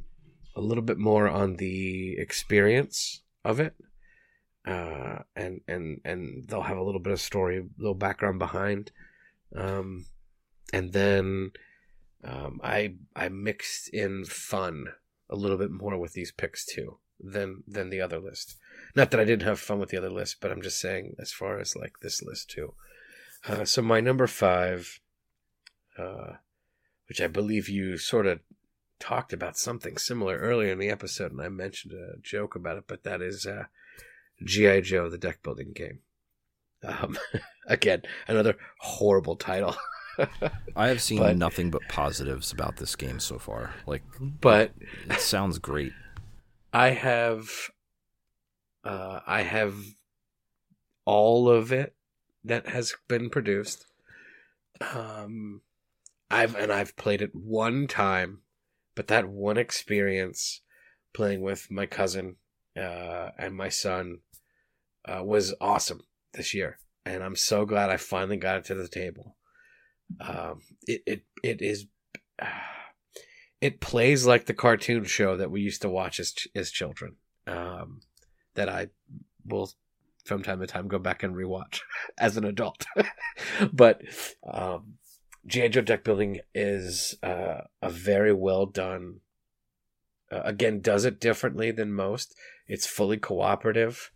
a little bit more on the experience of it, uh, and and and they'll have a little bit of story, a little background behind. Um, and then um, I I mixed in fun a little bit more with these picks too than than the other list. Not that I didn't have fun with the other list, but I'm just saying as far as like this list too. Uh, so my number five, uh, which I believe you sort of talked about something similar earlier in the episode, and I mentioned a joke about it, but that is uh, GI Joe, the deck building game. Um, again, another horrible title. I have seen But- nothing but positives about this game so far. Like, but it sounds great. I have uh I have all of it that has been produced. Um I've and I've played it one time, but that one experience playing with my cousin uh and my son uh was awesome this year. And I'm so glad I finally got it to the table. Um it it it is it plays like the cartoon show that we used to watch as as children. Um, that I will from time to time go back and rewatch as an adult. but um, G.I. Joe deck building is uh, a very well done. Uh, again, does it differently than most. It's fully cooperative.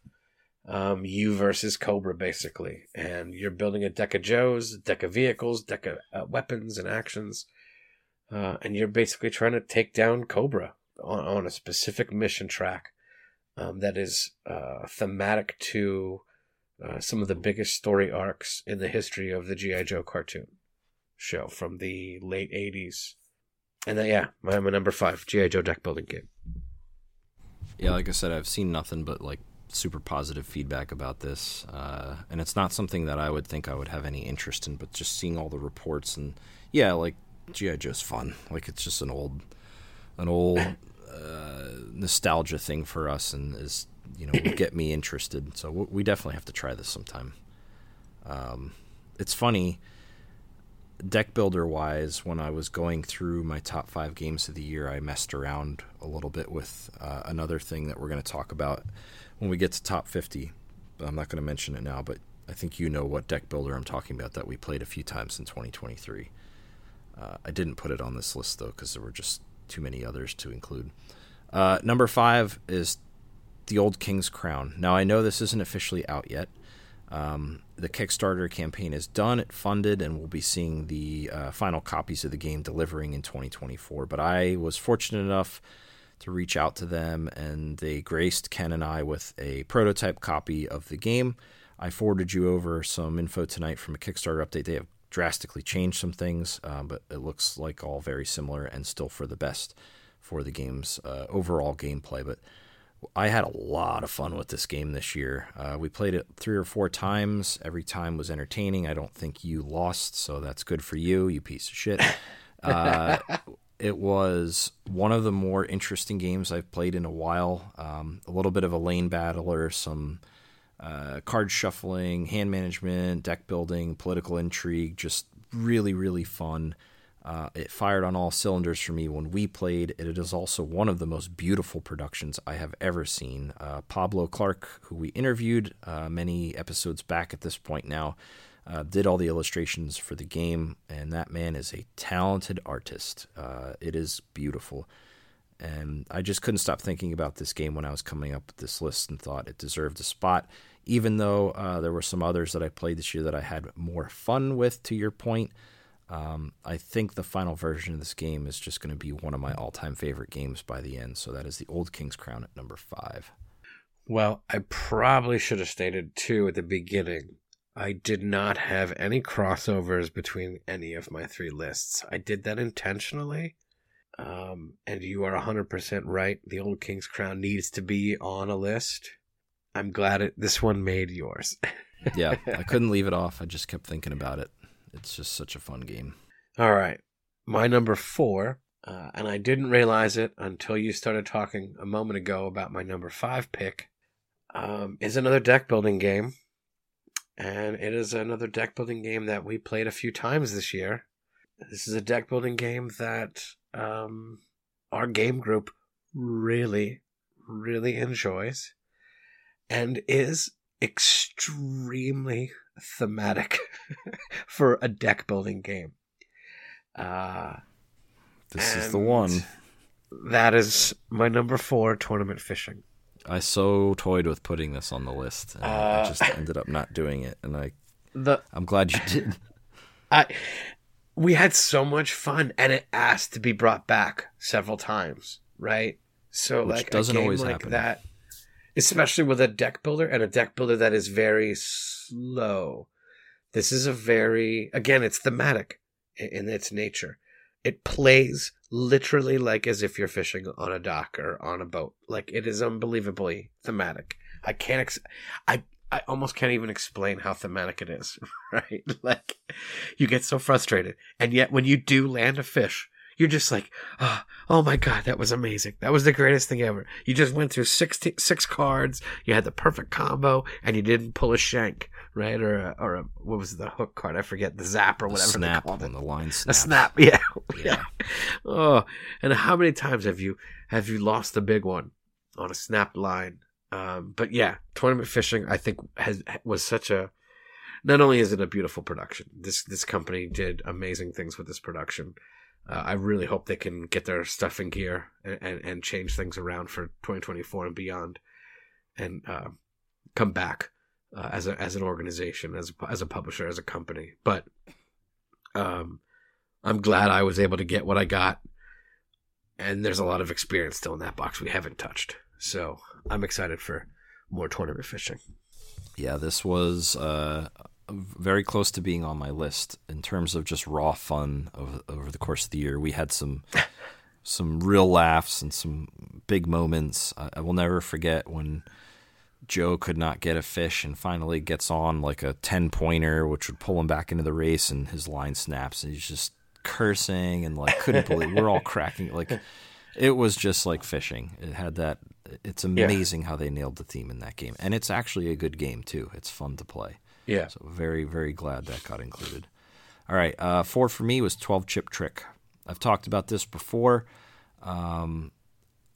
Um, you versus Cobra, basically, and you're building a deck of Joes, deck of vehicles, deck of uh, weapons and actions uh, and you're basically trying to take down Cobra on, on a specific mission track um, that is uh, thematic to uh, some of the biggest story arcs in the history of the GI Joe cartoon show from the late '80s. And then, yeah, my, my number five GI Joe deck building game. Yeah, like I said, I've seen nothing but like super positive feedback about this, uh, and it's not something that I would think I would have any interest in. But just seeing all the reports and yeah, like GI Joe's fun. Like it's just an old, an old uh, nostalgia thing for us, and is you know get me interested. So we definitely have to try this sometime. Um, it's funny deck builder wise, when I was going through my top five games of the year, I messed around a little bit with uh, another thing that we're going to talk about when we get to top 50. I'm not going to mention it now, but I think you know what deck builder I'm talking about that we played a few times in 2023. Uh, I didn't put it on this list though because there were just too many others to include. Uh, number five is the Old King's Crown. Now I know this isn't officially out yet. Um, the Kickstarter campaign is done, it funded, and we'll be seeing the uh, final copies of the game delivering in 2024. But I was fortunate enough to reach out to them, and they graced Ken and I with a prototype copy of the game. I forwarded you over some info tonight from a Kickstarter update. They have drastically changed some things, um, but it looks like all very similar and still for the best for the game's uh, overall gameplay. But I had a lot of fun with this game this year. Uh, we played it three or four times. Every time was entertaining. I don't think you lost, so that's good for you, you piece of shit. Uh, it was one of the more interesting games I've played in a while. Um, a little bit of a lane battler, some uh, card shuffling, hand management, deck building, political intrigue. Just really, really fun. Uh, it fired on all cylinders for me when we played. It is also one of the most beautiful productions I have ever seen. Uh, Pablo Clark, who we interviewed uh, many episodes back at this point now, uh, did all the illustrations for the game, and that man is a talented artist. Uh, it is beautiful. And I just couldn't stop thinking about this game when I was coming up with this list and thought it deserved a spot, even though uh, there were some others that I played this year that I had more fun with, to your point. Um, I think the final version of this game is just going to be one of my all time favorite games by the end. So that is the Old King's Crown at number five. Well, I probably should have stated too at the beginning. I did not have any crossovers between any of my three lists. I did that intentionally. Um, and you are 100% right. The Old King's Crown needs to be on a list. I'm glad it, this one made yours. yeah, I couldn't leave it off. I just kept thinking about it. It's just such a fun game. All right. My number four, uh, and I didn't realize it until you started talking a moment ago about my number five pick, um, is another deck building game. And it is another deck building game that we played a few times this year. This is a deck building game that um, our game group really, really enjoys and is extremely thematic for a deck building game. Uh, this is the one. That is my number four tournament fishing. I so toyed with putting this on the list, and uh, I just ended up not doing it. And I, the I'm glad you did. I, we had so much fun, and it asked to be brought back several times, right? So Which like doesn't always like happen. that, especially with a deck builder and a deck builder that is very slow. This is a very, again, it's thematic in its nature. It plays literally like as if you're fishing on a dock or on a boat. Like it is unbelievably thematic. I can't, ex- I, I almost can't even explain how thematic it is, right? Like you get so frustrated. And yet when you do land a fish, you're just like, oh, oh my god, that was amazing. That was the greatest thing ever. You just went through six six cards, you had the perfect combo, and you didn't pull a shank, right? Or a, or a, what was the hook card? I forget the zap or whatever. A snap on the line. Snap. A snap, yeah, yeah. oh, and how many times have you have you lost a big one on a snap line? Um, but yeah, tournament fishing, I think has was such a not only is it a beautiful production, this this company did amazing things with this production uh, I really hope they can get their stuff in gear and, and, and change things around for 2024 and beyond, and uh, come back uh, as a as an organization, as a, as a publisher, as a company. But um, I'm glad I was able to get what I got, and there's a lot of experience still in that box we haven't touched. So I'm excited for more tournament fishing. Yeah, this was uh, very close to being on my list in terms of just raw fun over, over the course of the year. We had some some real laughs and some big moments. I, I will never forget when Joe could not get a fish and finally gets on like a 10 pointer, which would pull him back into the race, and his line snaps, and he's just cursing and like couldn't believe we're all cracking. Like it was just like fishing. It had that. It's amazing yeah. how they nailed the theme in that game, and it's actually a good game too. It's fun to play. Yeah. So very very glad that got included. All right, uh, four for me was 12 chip trick. I've talked about this before. Um,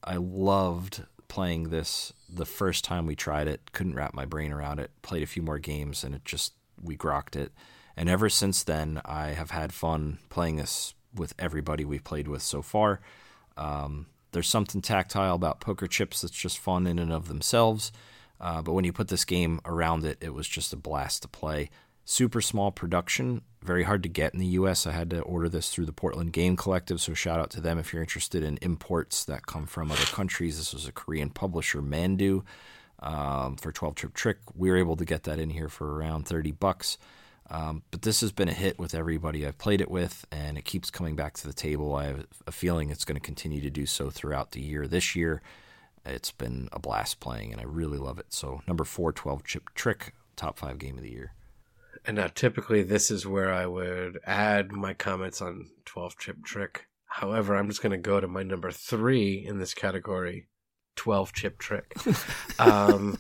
I loved playing this the first time we tried it. Couldn't wrap my brain around it. Played a few more games and it just we grokked it. And ever since then, I have had fun playing this with everybody we've played with so far. Um, there's something tactile about poker chips that's just fun in and of themselves. Uh, but when you put this game around it, it was just a blast to play. Super small production, very hard to get in the US. I had to order this through the Portland Game Collective, so shout out to them if you're interested in imports that come from other countries. This was a Korean publisher, Mandoo, um, for 12 Chip Trick. We were able to get that in here for around 30 bucks. Um, but this has been a hit with everybody I've played it with, and it keeps coming back to the table. I have a feeling it's going to continue to do so throughout the year. This year, it's been a blast playing, and I really love it. So, number four, 12 Chip Trick, top five game of the year. And now, typically, this is where I would add my comments on 12 chip trick. However, I'm just going to go to my number three in this category 12 chip trick. um,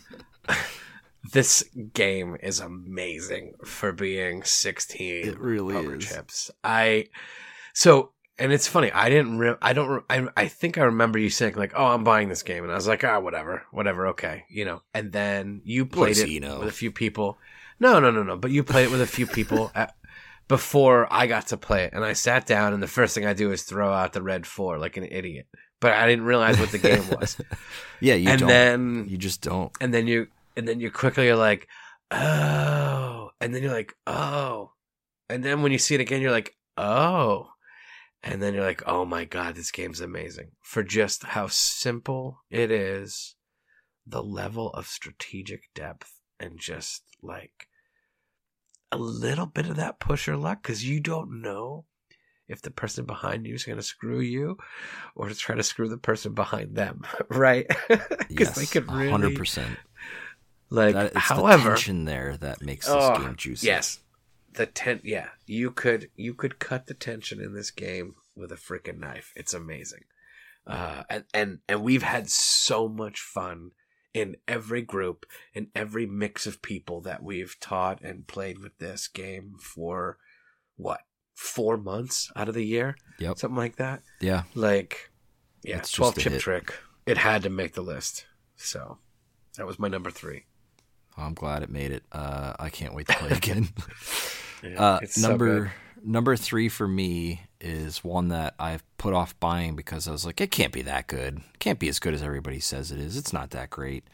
this game is amazing for being 16 it really is. chips. I, so, and it's funny. I didn't. Re- I don't. Re- I. I think I remember you saying like, "Oh, I'm buying this game," and I was like, "Ah, whatever, whatever, okay, you know." And then you played it you know? with a few people, no, no, no, no. But you played it with a few people at, before I got to play it, and I sat down, and the first thing I do is throw out the red four like an idiot. But I didn't realize what the game was. yeah, you and don't. then you just don't. And then you, and then you quickly are like, oh, and then you're like, oh, and then when you see it again, you're like, oh, and then you're like, oh my god, this game's amazing for just how simple it is, the level of strategic depth, and just like a little bit of that pusher luck because you don't know if the person behind you is going to screw you or to try to screw the person behind them, right? Because yes, they could really, hundred percent. Like, that, however, the tension there that makes this oh, game juicy. Yes, the ten. Yeah, you could you could cut the tension in this game with a freaking knife. It's amazing, uh, and and and we've had so much fun in every group, in every mix of people that we've taught and played with this game for what four months out of the year, yep, something like that. Yeah, like yeah, it's twelve chip hit. trick. It had to make the list, so that was my number three. I'm glad it made it. Uh, I can't wait to play again. yeah, uh, number so number three for me is one that I've put off buying because I was like, it can't be that good. It can't be as good as everybody says it is. It's not that great.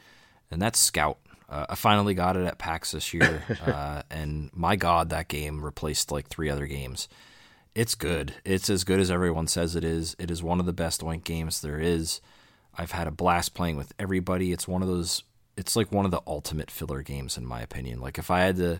And that's Scout. Uh, I finally got it at PAX this year, uh, and my God, that game replaced like three other games. It's good. It's as good as everyone says it is. It is one of the best Oink games there is. I've had a blast playing with everybody. It's one of those. It's like one of the ultimate filler games, in my opinion. Like if I had to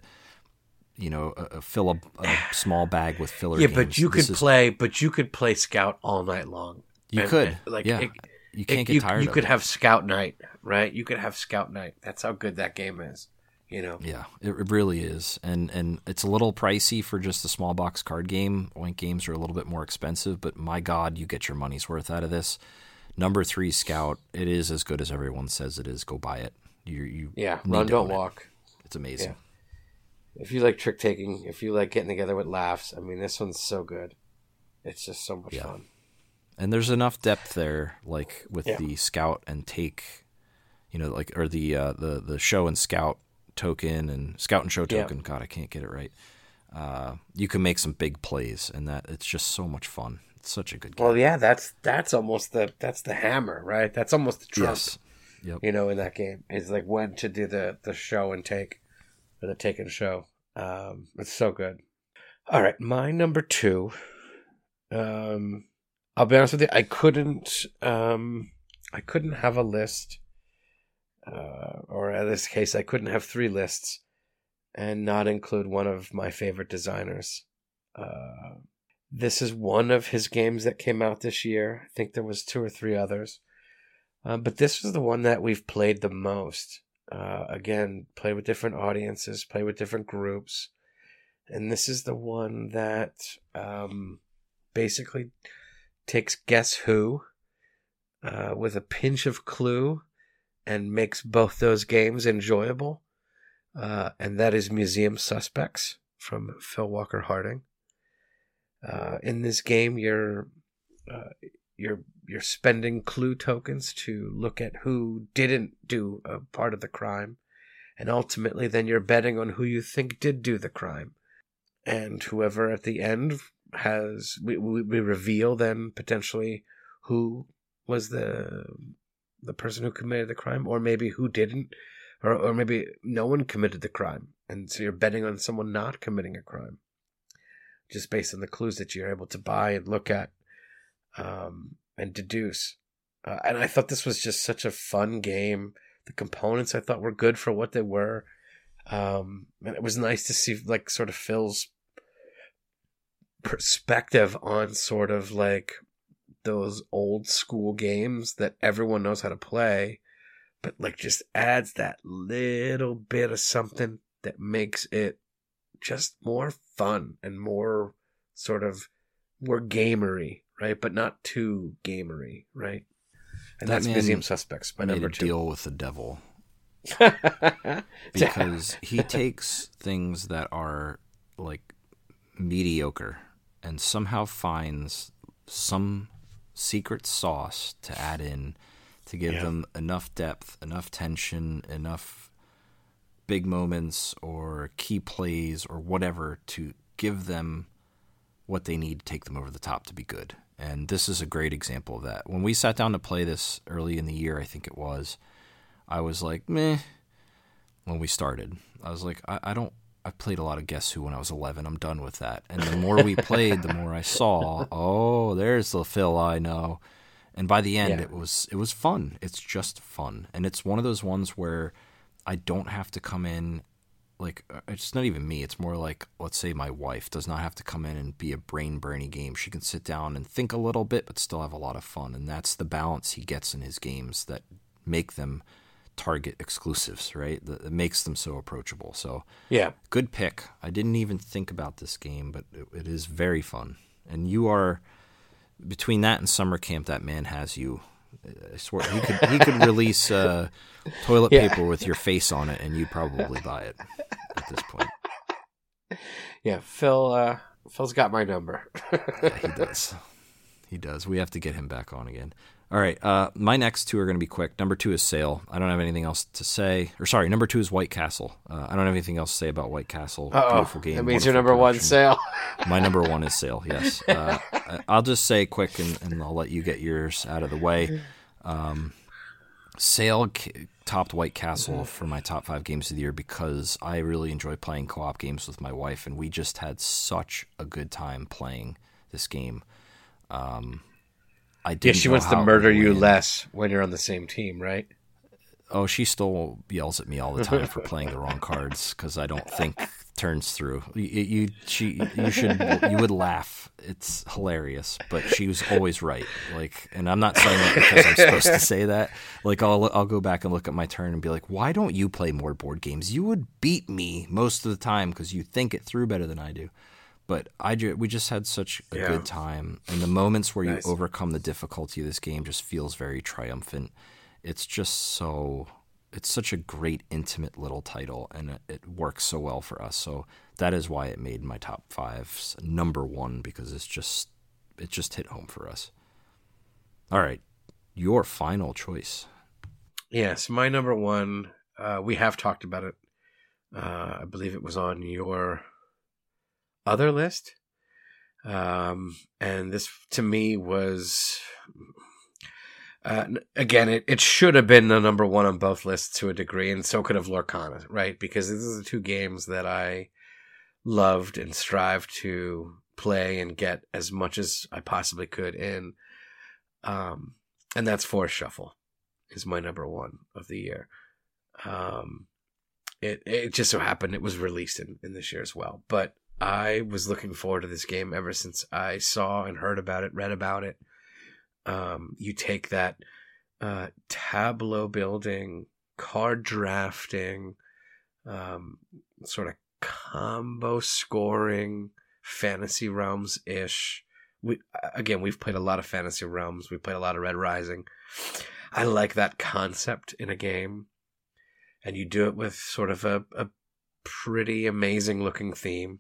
you know, uh, fill a, a, small bag with filler. Yeah, games. but you could is... play, but you could play Scout all night long. You and, could, and, like, yeah. It, you can't it, get you, tired. You could it. have Scout Night, right? You could have Scout Night. That's how good that game is. You know. Yeah, it, it really is, and and it's a little pricey for just a small box card game. Oink games are a little bit more expensive, but my God, you get your money's worth out of this. Number three, Scout. It is as good as everyone says it is. Go buy it. You you yeah. Run don't walk. It's amazing. Yeah if you like trick taking, if you like getting together with laughs, I mean, this one's so good. It's just so much yeah. fun. And there's enough depth there, like with yeah. the scout and take, you know, like or the uh, the the show and scout token and scout and show token. God, I can't get it right. Uh, you can make some big plays, and that it's just so much fun. It's such a good game. Well, yeah, that's that's almost the that's the hammer, right? That's almost the trump. Yes. Yep. You know, in that game, is like when to do the the show and take or the Take and Show. Um, it's so good. All right, my number two. Um, I'll be honest with you, I couldn't. Um, I couldn't have a list, uh, or in this case, I couldn't have three lists, and not include one of my favorite designers. Uh, this is one of his games that came out this year. I think there was two or three others, uh, but this was the one that we've played the most Uh, again, play with different audiences, play with different groups. And this is the one that um, basically takes Guess Who uh, with a pinch of Clue and makes both those games enjoyable. Uh, and that is Museum Suspects from Phil Walker Harding. Uh, in this game, you're uh, you're you're spending clue tokens to look at who didn't do a part of the crime, and ultimately, then you're betting on who you think did do the crime, and whoever at the end has we we, we reveal then potentially who was the the person who committed the crime, or maybe who didn't, or or maybe no one committed the crime, and so you're betting on someone not committing a crime. Just based on the clues that you're able to buy and look at um, and deduce. Uh, and I thought this was just such a fun game. The components I thought were good for what they were. Um, and it was nice to see like sort of Phil's perspective on sort of like those old school games that everyone knows how to play, but like just adds that little bit of something that makes it just more fun and more sort of more gamery, right? But not too gamery, right? And That that's Museum Suspects, my number two. deal with the devil because he takes things that are like mediocre and somehow finds some secret sauce to add in to give Yeah. them enough depth, enough tension, enough big moments or key plays or whatever to give them what they need to take them over the top to be good. And this is a great example of that. When we sat down to play this early in the year, I think it was, I was like, meh. When we started, I was like, I, I don't. I played a lot of Guess Who when I was 11. I'm done with that. And the more we played, the more I saw, oh, there's the Phil I know. And by the end, Yeah. it was it was fun. It's just fun, and it's one of those ones where I don't have to come in like uh, it's not even me. It's more like let's say my wife does not have to come in and be a brain burning game. She can sit down and think a little bit, but still have a lot of fun, and that's the balance he gets in his games that make them target exclusives, right? That that makes them so approachable. So yeah, good pick. I didn't even think about this game, but it, it is very fun. And you are between that and summer camp. That man has you. I swear he could he could release uh, toilet Yeah. paper with your face on it, and you'd probably buy it at this point. yeah. Phil, uh, Phil's got my number. Yeah, he does. He does. We have to get him back on again. All right. Uh, my next two are going to be quick. Number two is Sail. I don't have anything else to say. Or sorry, number two is White Castle. Uh, I don't have anything else to say about White Castle. Oh, Beautiful game. that means your number one Sail. My number one is Sail. Yes. Uh, I'll just say quick, and, and I'll let you get yours out of the way. Um, Sail ca- topped White Castle for my top five games of the year because I really enjoy playing co-op games with my wife, and we just had such a good time playing this game. Um, I Yeah, didn't she wants to murder you win. less when you're on the same team, right? Oh, she still yells at me all the time for playing the wrong cards because I don't think turns through. You, you, she, you should, you would laugh. It's hilarious, but she was always right. Like, and I'm not saying that because I'm supposed to say that. Like, I'll, I'll go back and look at my turn and be like, why don't you play more board games? You would beat me most of the time because you think it through better than I do. But I, ju- we just had such a Yeah. good time, and the moments where Nice. you overcome the difficulty of this game just feels very triumphant it's just so it's such a great intimate little title and it, it works so well for us so that is why it made my top five number one because it's just it just hit home for us all right your final choice Yes, my number one. Uh, we have talked about it. Uh, I believe it was on your other list. Um, and this to me was, uh, again, it, it should have been the number one on both lists to a degree, and so could have Lorcana, right? Because these are the two games that I loved and strived to play and get as much as I possibly could in. Um, and that's Forest Shuffle is my number one of the year. Um, it it just so happened it was released in, in this year as well. But I was looking forward to this game ever since I saw and heard about it, read about it. Um, you take that uh, tableau building card drafting, um, sort of combo scoring, fantasy realms ish. We again, we've played a lot of fantasy realms. We played a lot of Red Rising. I like that concept in a game, and you do it with sort of a, a pretty amazing looking theme,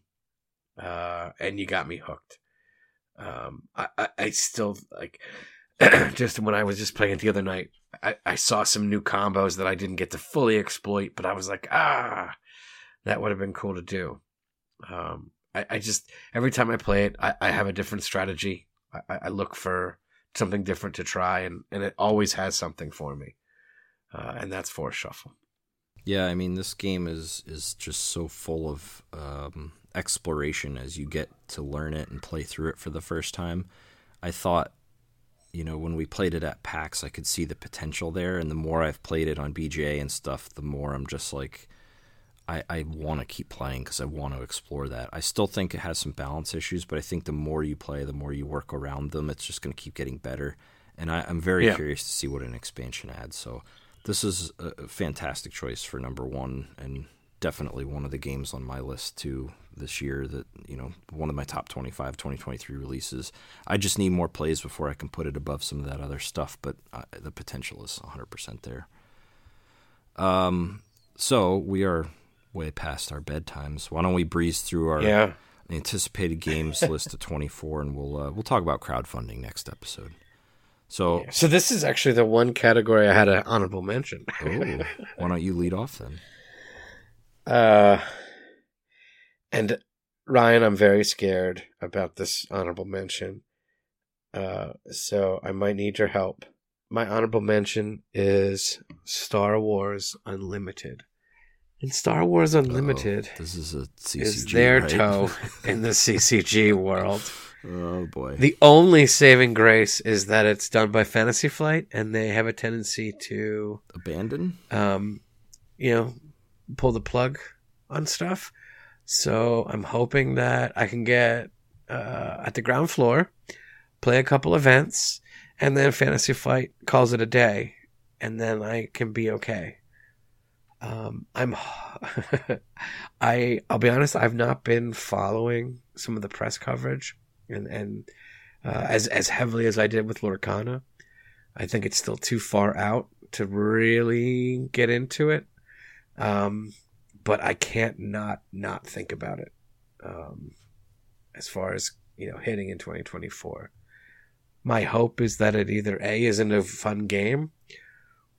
uh, and you got me hooked. Um, I, I, I still like just when I was just playing it the other night. I, I saw some new combos that I didn't get to fully exploit, but I was like, ah, that would have been cool to do. Um, I, I just every time I play it, I, I have a different strategy. I, I look for something different to try, and, and it always has something for me, uh, and that's Forest Shuffle. Yeah, I mean, this game is is just so full of um, exploration as you get to learn it and play through it for the first time. I thought, you know, when we played it at PAX, I could see the potential there, and the more I've played it on BGA and stuff, the more I'm just like, I, I want to keep playing because I want to explore that. I still think it has some balance issues, but I think the more you play, the more you work around them, it's just going to keep getting better. And I, am very yeah. curious to see what an expansion adds. So this is a fantastic choice for number one, and definitely one of the games on my list too this year. That you know, one of my top 25, 2023 releases. I just need more plays before I can put it above some of that other stuff, but uh, the potential is 100% there. Um, so we are way past our bedtimes. Why don't we breeze through our yeah. anticipated games list of 24, and we'll uh, we'll talk about crowdfunding next episode. So, so this is actually the one category I had an honorable mention. Ooh, why don't you lead off then? Uh, and Ryan, I'm very scared about this honorable mention. Uh, so I might need your help. My honorable mention is Star Wars Unlimited. In Star Wars Unlimited, oh, this is a CCG, is their right? toe in the CCG world. Oh boy! The only saving grace is that it's done by Fantasy Flight, and they have a tendency to abandon. Um, you know, pull the plug on stuff. So I'm hoping that I can get uh, at the ground floor, play a couple events, and then Fantasy Flight calls it a day, and then I can be okay. Um, I'm, I, I'll be honest, I've not been following some of the press coverage and, and, uh, as, as heavily as I did with Lorcana. I think it's still too far out to really get into it. Um, but I can't not, not think about it. Um, as far as, you know, hitting in 2024. My hope is that it either A isn't a fun game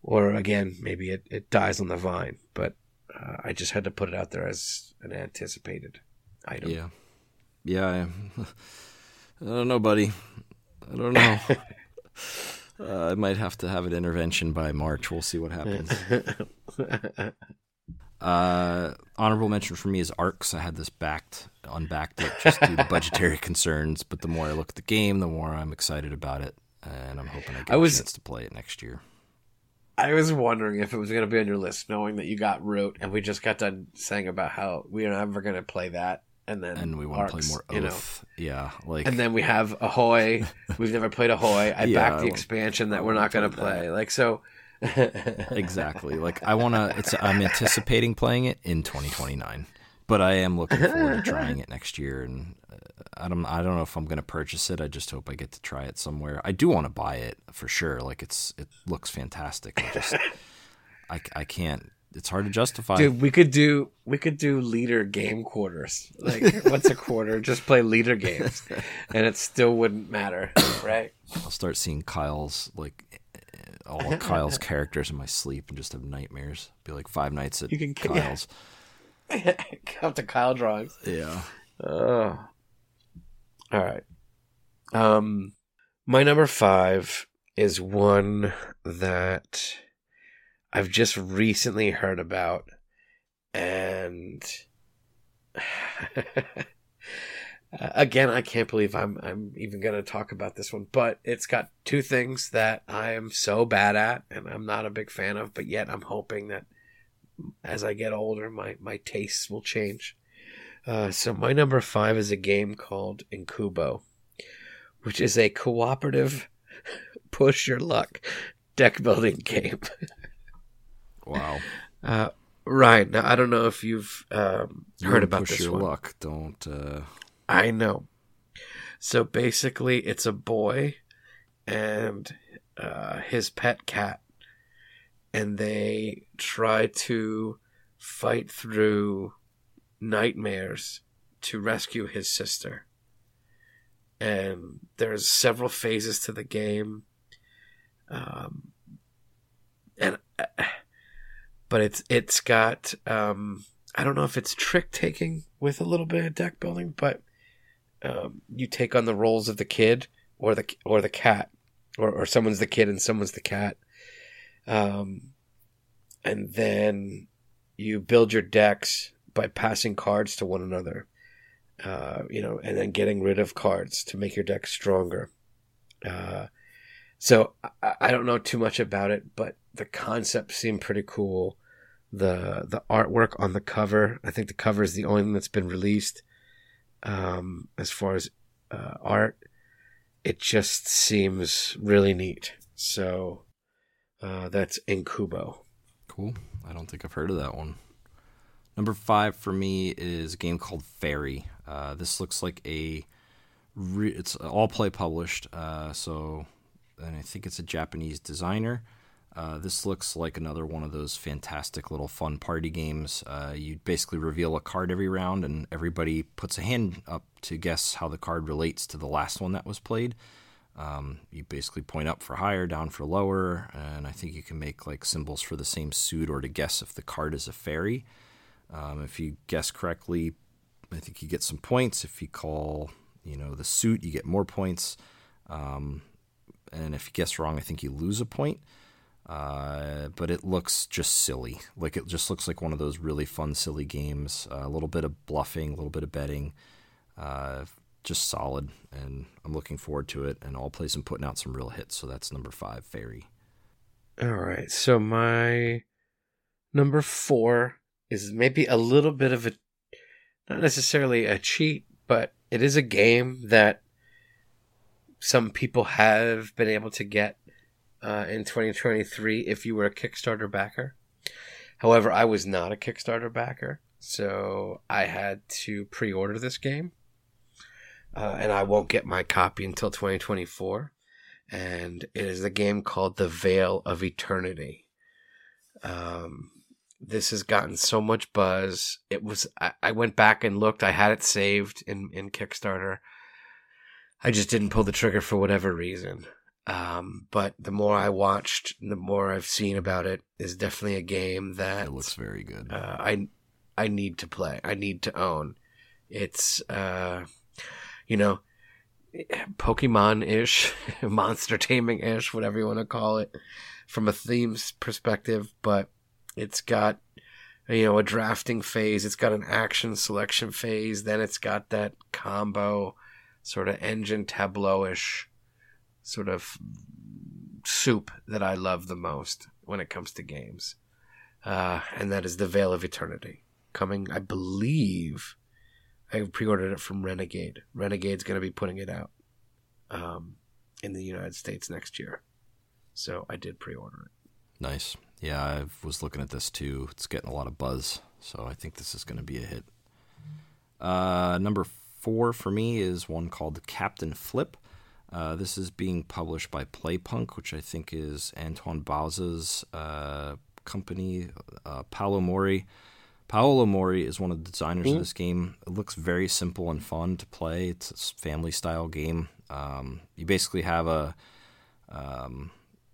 or again, maybe it, it dies on the vine. But uh, I just had to put it out there as an anticipated item. Yeah, yeah. I, I don't know, buddy. I don't know. uh, I might have to have an intervention by March. We'll see what happens. uh, honorable mention for me is Arcs. I had this backed, unbacked it just due to budgetary concerns. But the more I look at the game, the more I'm excited about it, and I'm hoping I get I was, a chance to play it next year. I was wondering if it was going to be on your list, knowing that you got Root, and we just got done saying about how we are never going to play that, and then and we want to play more Oath, you know. yeah, like and then we have Ahoy. We've never played Ahoy. I yeah, backed the expansion that we're not going to play. That. Like so. Exactly. Like I want to. It's. I'm anticipating playing it in 2029 but I am looking forward to trying it next year. And uh, I don't, I don't know if I'm going to purchase it. I just hope I get to try it somewhere. I do want to buy it for sure. Like it's, it looks fantastic. I just, I, I can't. It's hard to justify. Dude, we could do, we could do Leder game quarters. Like, what's a quarter? Just play Leder games, and it still wouldn't matter, right? I'll start seeing Kyle's like all Kyle's characters in my sleep and just have nightmares. Be like five nights at you can, Kyle's. Yeah Come to Kyle drawings. Yeah. Uh, all right. Um, my number five is one that I've just recently heard about, and again, I can't believe I'm I'm even going to talk about this one. But it's got two things that I am so bad at, and I'm not a big fan of. But yet, I'm hoping that as I get older, my, my tastes will change. Uh, so my number five is a game called Incubo, which is a cooperative push your luck deck building game. Wow. Uh, right now, I don't know if you've um, heard about push this your one. luck. Don't. Uh, I know. So basically, it's a boy and uh, his pet cat, and they try to fight through nightmares to rescue his sister. And there's several phases to the game, um, and uh, but it's it's got um, I don't know if it's trick taking with a little bit of deck building, but um, you take on the roles of the kid or the or the cat, or or someone's the kid and someone's the cat, um, and then you build your decks by passing cards to one another, uh, you know, and then getting rid of cards to make your deck stronger. Uh, so I, I don't know too much about it, but the concept seemed pretty cool. The the artwork on the cover, I think the cover is the only thing that's been released um, as far as uh, art. It just seems really neat. So uh, that's Incubo. Cool. I don't think I've heard of that one. Number five for me is a game called Fairy. Uh, this looks like a. Re- it's Allplay published, uh, so and I think it's a Japanese designer. Uh, this looks like another one of those fantastic little fun party games. Uh, you basically reveal a card every round, and everybody puts a hand up to guess how the card relates to the last one that was played. Um, you basically point up for higher, down for lower, and I think you can make like symbols for the same suit or to guess if the card is a fairy. Um, if you guess correctly, I think you get some points. If you call, you know, the suit, you get more points. Um, and if you guess wrong, I think you lose a point. Uh, but it looks just silly. Like it just looks like one of those really fun, silly games. Uh, a little bit of bluffing, a little bit of betting. Uh, just solid, and I'm looking forward to it. And Allplay's and putting out some real hits. So that's number five, Fairy. All right. So my number four is maybe a little bit of a, not necessarily a cheat, but it is a game that some people have been able to get uh, in 2023 if you were a Kickstarter backer. However, I was not a Kickstarter backer, so I had to pre order this game. Uh, and I won't get my copy until 2024. And it is a game called The Vale of Eternity. Um, this has gotten so much buzz. It was, I, I went back and looked, I had it saved in, in Kickstarter. I just didn't pull the trigger for whatever reason. Um, but the more I watched, the more I've seen about it is definitely a game that It looks very good. uh, I I need to play. I need to own. It's uh, you know, Pokemon ish, monster taming ish, whatever you want to call it, from a themes perspective. But it's got you know a drafting phase. It's got an action selection phase. Then it's got that combo sort of engine tableau ish sort of soup that I love the most when it comes to games. Uh, and that is The Vale of Eternity. Coming, I believe, I pre ordered it from Renegade. Renegade's going to be putting it out um, in the United States next year. So I did pre order it. Nice. Yeah, I was looking at this too. It's getting a lot of buzz, so I think this is going to be a hit. Uh, number four for me is one called Captain Flip. Uh, this is being published by Playpunk, which I think is Antoine Bauza's uh, company. Uh, Paolo Mori. Paolo Mori is one of the designers Mhm. of this game. It looks very simple and fun to play. It's a family style game. Um, you basically have a um,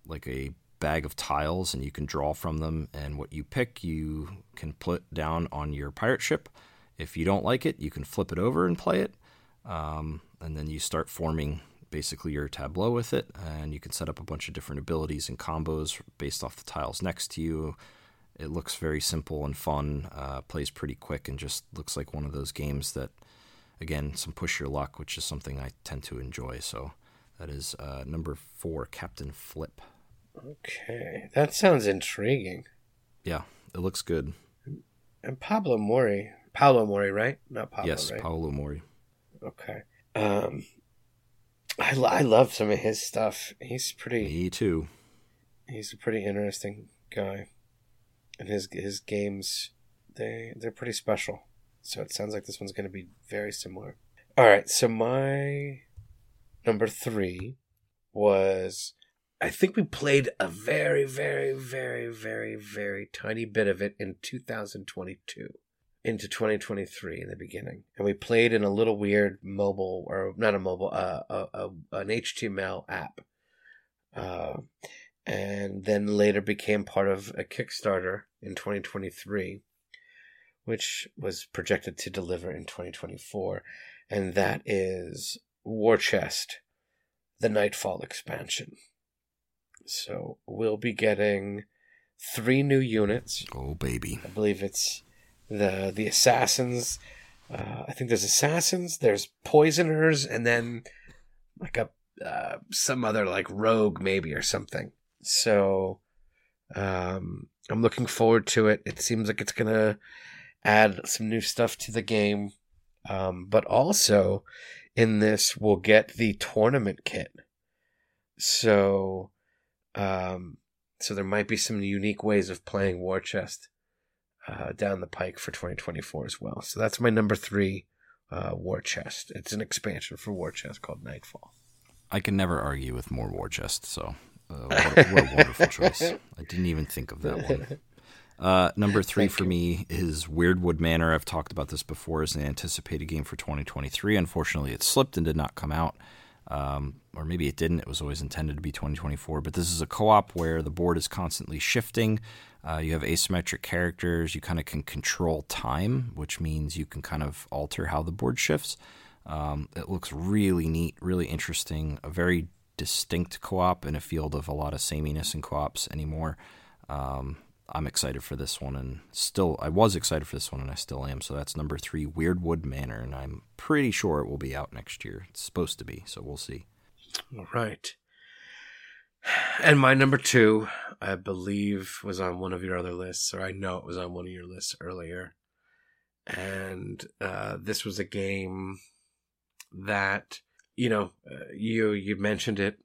like a bag of tiles and you can draw from them and what you pick you can put down on your pirate ship if you don't like it you can flip it over and play it um, and then you start forming basically your tableau with it and you can set up a bunch of different abilities and combos based off the tiles next to you it looks very simple and fun uh, plays pretty quick and just looks like one of those games that again some push your luck which is something i tend to enjoy so that is uh, number four captain flip Okay. That sounds intriguing. yeah it looks good And Pablo Mori. Paolo Mori, right? Not Pablo, yes right? paolo mori Okay. Um, I, lo- I love some of his stuff. He's pretty. me too He's a pretty interesting guy. and his his games they they're pretty special. So it sounds like this one's going to be very similar. All right, so my number three was I think we played a very, very, very, very, very tiny bit of it in 2022 into 2023 in the beginning, and we played in a little weird mobile or not a mobile, uh, a, a an HTML app, uh, and then later became part of a Kickstarter in 2023, which was projected to deliver in 2024, and that is War Chest, the Nightfall expansion. So we'll be getting three new units. Oh baby! I believe it's the the assassins. Uh, I think there's assassins, there's poisoners, and then like a uh, some other like rogue maybe or something. So um, I'm looking forward to it. It seems like it's gonna add some new stuff to the game, um, but also in this we'll get the tournament kit. So, um, so there might be some unique ways of playing War Chest uh, down the pike for 2024 as well. So that's my number three uh, War Chest. It's an expansion for War Chest called Nightfall. I can never argue with more War Chest, so uh, what, a, what, a, wonderful choice. I didn't even think of that one. Uh, number three Thank for you. me is Weirdwood Manor. I've talked about this before as an anticipated game for 2023. Unfortunately, it slipped and did not come out. Um, or maybe it didn't. It was always intended to be 2024. But this is a co op where the board is constantly shifting. Uh, you have asymmetric characters. You kind of can control time, which means you can kind of alter how the board shifts. Um, it looks really neat, really interesting, a very distinct co op in a field of a lot of sameness in co ops anymore. Um, I'm excited for this one, and still, I was excited for this one, and I still am. So that's number three, Weirdwood Manor, and I'm pretty sure it will be out next year. It's supposed to be, so we'll see. All right. And my number two, I believe, was on one of your other lists, or I know it was on one of your lists earlier. And uh, this was a game that, you know, uh, you you mentioned it.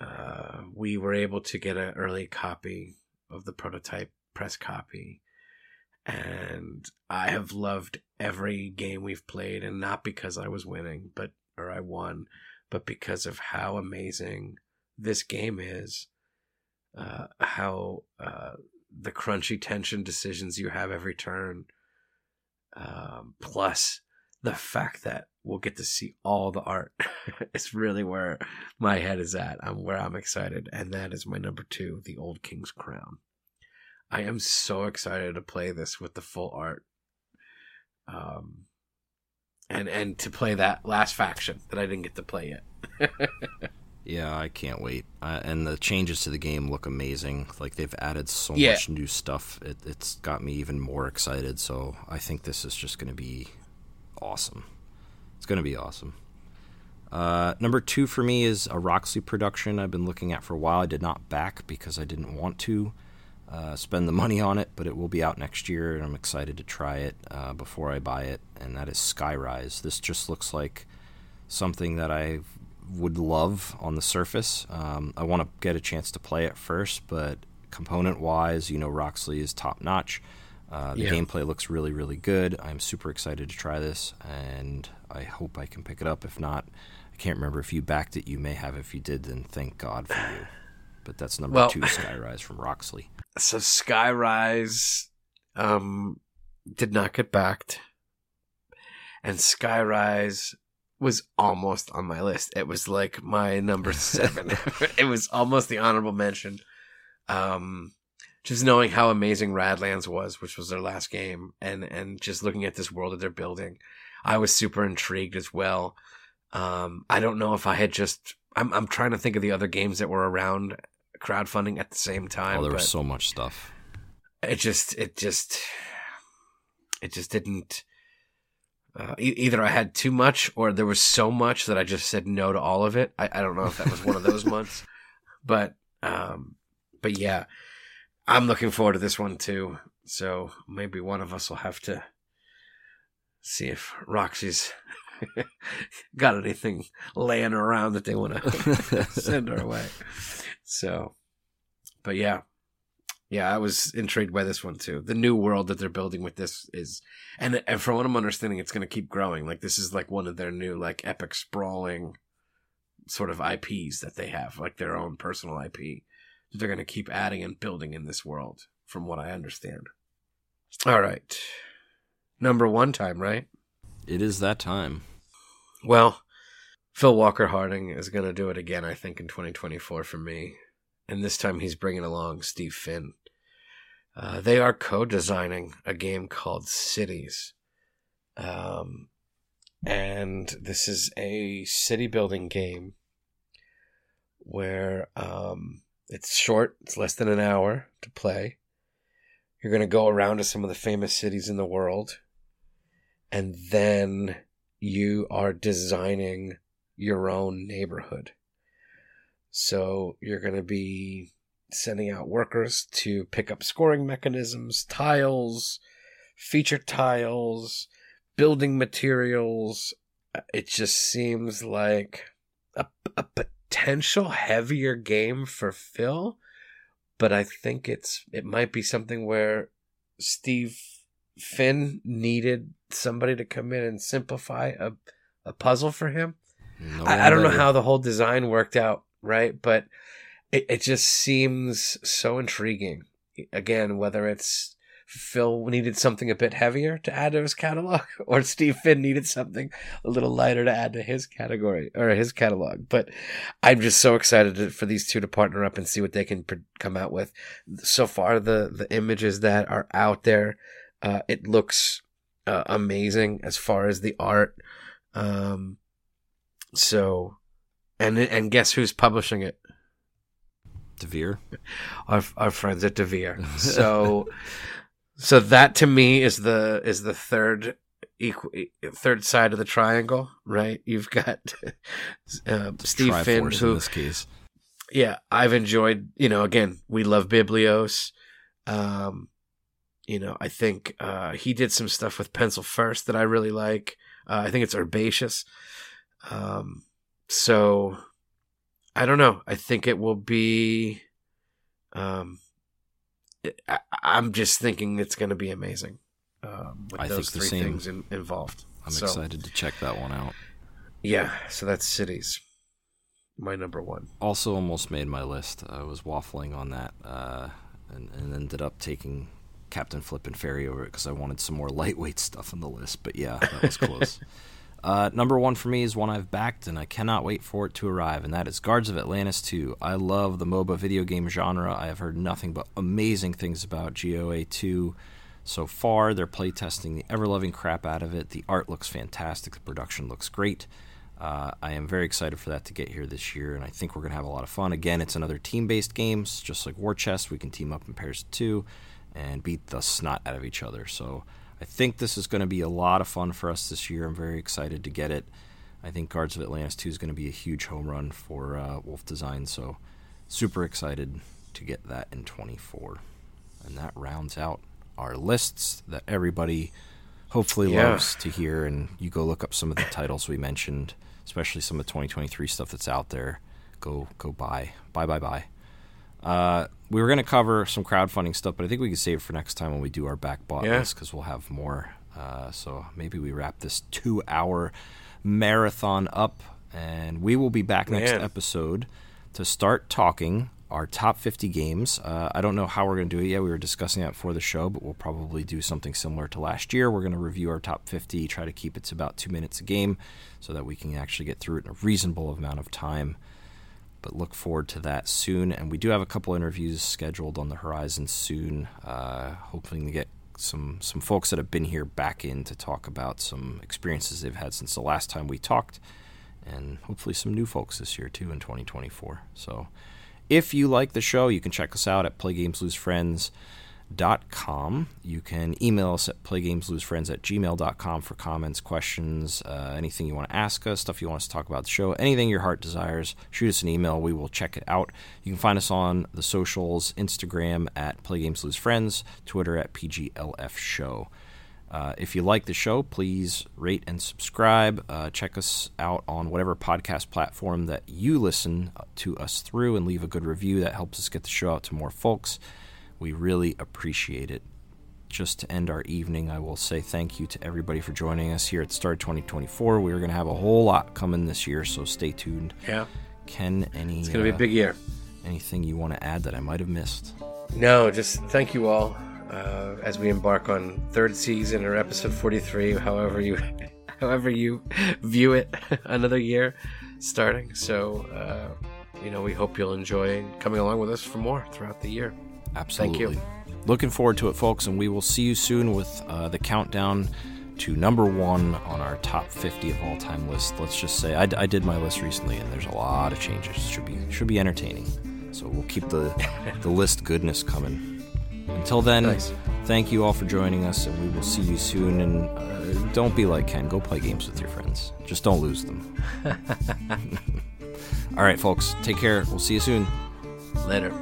Uh, we were able to get an early copy of the prototype press copy, and I have loved every game we've played, and not because I was winning, but or I won, but because of how amazing this game is, uh, how uh, the crunchy tension decisions you have every turn, um, plus the fact that we'll get to see all the art it's really where my head is at. I'm where I'm excited, and that is my number two, the Old King's Crown. I am so excited to play this with the full art. Um, and and to play that last faction that I didn't get to play yet. Yeah, I can't wait. Uh, and the changes to the game look amazing. Like they've added so yeah. much new stuff. It, it's got me even more excited. So I think this is just going to be awesome. It's going to be awesome. Uh, number two for me is a Roxley production I've been looking at for a while. I did not back because I didn't want to uh, spend the money on it, but it will be out next year, and I'm excited to try it uh, before I buy it. And that is Skyrise. This just looks like something that I've would love on the surface. Um, I want to get a chance to play it first, but component wise, you know, Roxley is top notch. Uh, the yeah. gameplay looks really, really good. I'm super excited to try this, and I hope I can pick it up. If not, I can't remember if you backed it. You may have. If you did, then thank God for you. But that's number well, two, Skyrise from Roxley. So Skyrise um, did not get backed, and Skyrise was almost on my list. It was like my number seven. it was almost the honorable mention. Um, just knowing how amazing Radlands was, which was their last game, and and just looking at this world that they're building, I was super intrigued as well. Um, I don't know if I had just. I'm I'm trying to think of the other games that were around crowdfunding at the same time. Oh, there was so much stuff. It just it just it just didn't uh, e- either I had too much or there was so much that I just said no to all of it. I, I don't know if that was one of those months, but um, but yeah, I'm looking forward to this one too. So maybe one of us will have to see if Roxley's got anything laying around that they want to send her away. So, but yeah, Yeah, I was intrigued by this one too. The new world that they're building with this is, and, and from what I'm understanding, it's going to keep growing. Like this is like one of their new like epic sprawling sort of IPs that they have, like their own personal IP that they're going to keep adding and building in this world, from what I understand. All right, number one time, right? It is that time. Well, Phil Walker Harding is going to do it again, I think, in 2024 for me. And this time he's bringing along Steve Finn. Uh, they are co designing a game called Cities. Um, and this is a city building game where um, it's short, it's less than an hour to play. You're going to go around to some of the famous cities in the world, and then you are designing your own neighborhood. So you're going to be sending out workers to pick up scoring mechanisms, tiles, feature tiles, building materials. It just seems like a, a potential heavier game for Phil, but I think it's it might be something where Steve Finn needed somebody to come in and simplify a, a puzzle for him. No I, I, don't know how the whole design worked out, right? But it, it just seems so intriguing. Again, whether it's Phil needed something a bit heavier to add to his catalog, or Steve Finn needed something a little lighter to add to his category or his catalog. But I'm just so excited for these two to partner up and see what they can pr- come out with. So far, the the images that are out there, uh, it looks uh, amazing as far as the art. Um, so, and and guess who's publishing it? Devir. Our our friends at Devir. So, so that to me is the is the third equal third side of the triangle, right? You've got uh, Steve Finn, who in this case. Yeah, I've enjoyed. You know, again, we love Biblios. Um, you know, I think uh, he did some stuff with Pencil First that I really like. Uh, I think it's herbaceous. Um, so I don't know. I think it will be. Um, I, am just thinking it's going to be amazing. Um, with I those three same. things in, involved. I'm so, excited to check that one out. Yeah, so that's cities. My number one. Also, almost made my list. I was waffling on that, uh, and, and ended up taking Captain Flip and Fairy over it because I wanted some more lightweight stuff on the list. But yeah, that was close. Uh, number one for me is one I've backed, and I cannot wait for it to arrive, and that is Guards of Atlantis 2. I love the MOBA video game genre. I have heard nothing but amazing things about GOA 2 so far. They're playtesting the ever loving crap out of it. The art looks fantastic, the production looks great. Uh, I am very excited for that to get here this year, and I think we're going to have a lot of fun. Again, it's another team based game, just like War Chest. We can team up in pairs of two and beat the snot out of each other. So I think this is going to be a lot of fun for us this year. I'm very excited to get it. I think Guards of Atlantis 2 is going to be a huge home run for uh, Wolff Design, so super excited to get that in 24. And that rounds out our lists that everybody hopefully yeah. loves to hear. And you go look up some of the titles we mentioned, especially some of the 2023 stuff that's out there. Go go buy buy buy buy. Uh, we were going to cover some crowdfunding stuff, but I think we can save it for next time when we do our back bot yeah. list because we'll have more. Uh, so maybe we wrap this two hour marathon up, and we will be back Man. next episode to start talking our top 50 games. Uh, I don't know how we're going to do it yet. We were discussing that before the show, but we'll probably do something similar to last year. We're going to review our top 50, try to keep it to about two minutes a game so that we can actually get through it in a reasonable amount of time but look forward to that soon. And we do have a couple interviews scheduled on the horizon soon, uh, hoping to get some some folks that have been here back in to talk about some experiences they've had since the last time we talked, and hopefully some new folks this year too in 2024. So, if you like the show, you can check us out at Play Games Lose Friends com. You can email us at playgameslosefriends at gmail.com for comments, questions, uh, anything you want to ask us, stuff you want us to talk about the show, anything your heart desires. Shoot us an email. We will check it out. You can find us on the socials Instagram at playgameslosefriends, Twitter at PGLF Show. Uh, if you like the show, please rate and subscribe. Uh, check us out on whatever podcast platform that you listen to us through and leave a good review. That helps us get the show out to more folks. We really appreciate it. Just to end our evening, I will say thank you to everybody for joining us here at Start 2024. We're going to have a whole lot coming this year, so stay tuned. Yeah. Ken, any It's going to be uh, a big year. anything you want to add that I might have missed? No, just thank you all uh, as we embark on third season or episode 43, however you however you view it, another year starting. So, uh, you know, we hope you'll enjoy coming along with us for more throughout the year. Absolutely. you. Looking forward to it, folks, and we will see you soon with uh, the countdown to number one on our top 50 of all time list. Let's just say I, I did my list recently, and there's a lot of changes. Should be should be entertaining. So we'll keep the the list goodness coming. Until then, Nice. thank you all for joining us, and we will see you soon. And uh, don't be like Ken. Go play games with your friends. Just don't lose them. all right, folks. Take care. We'll see you soon. Later.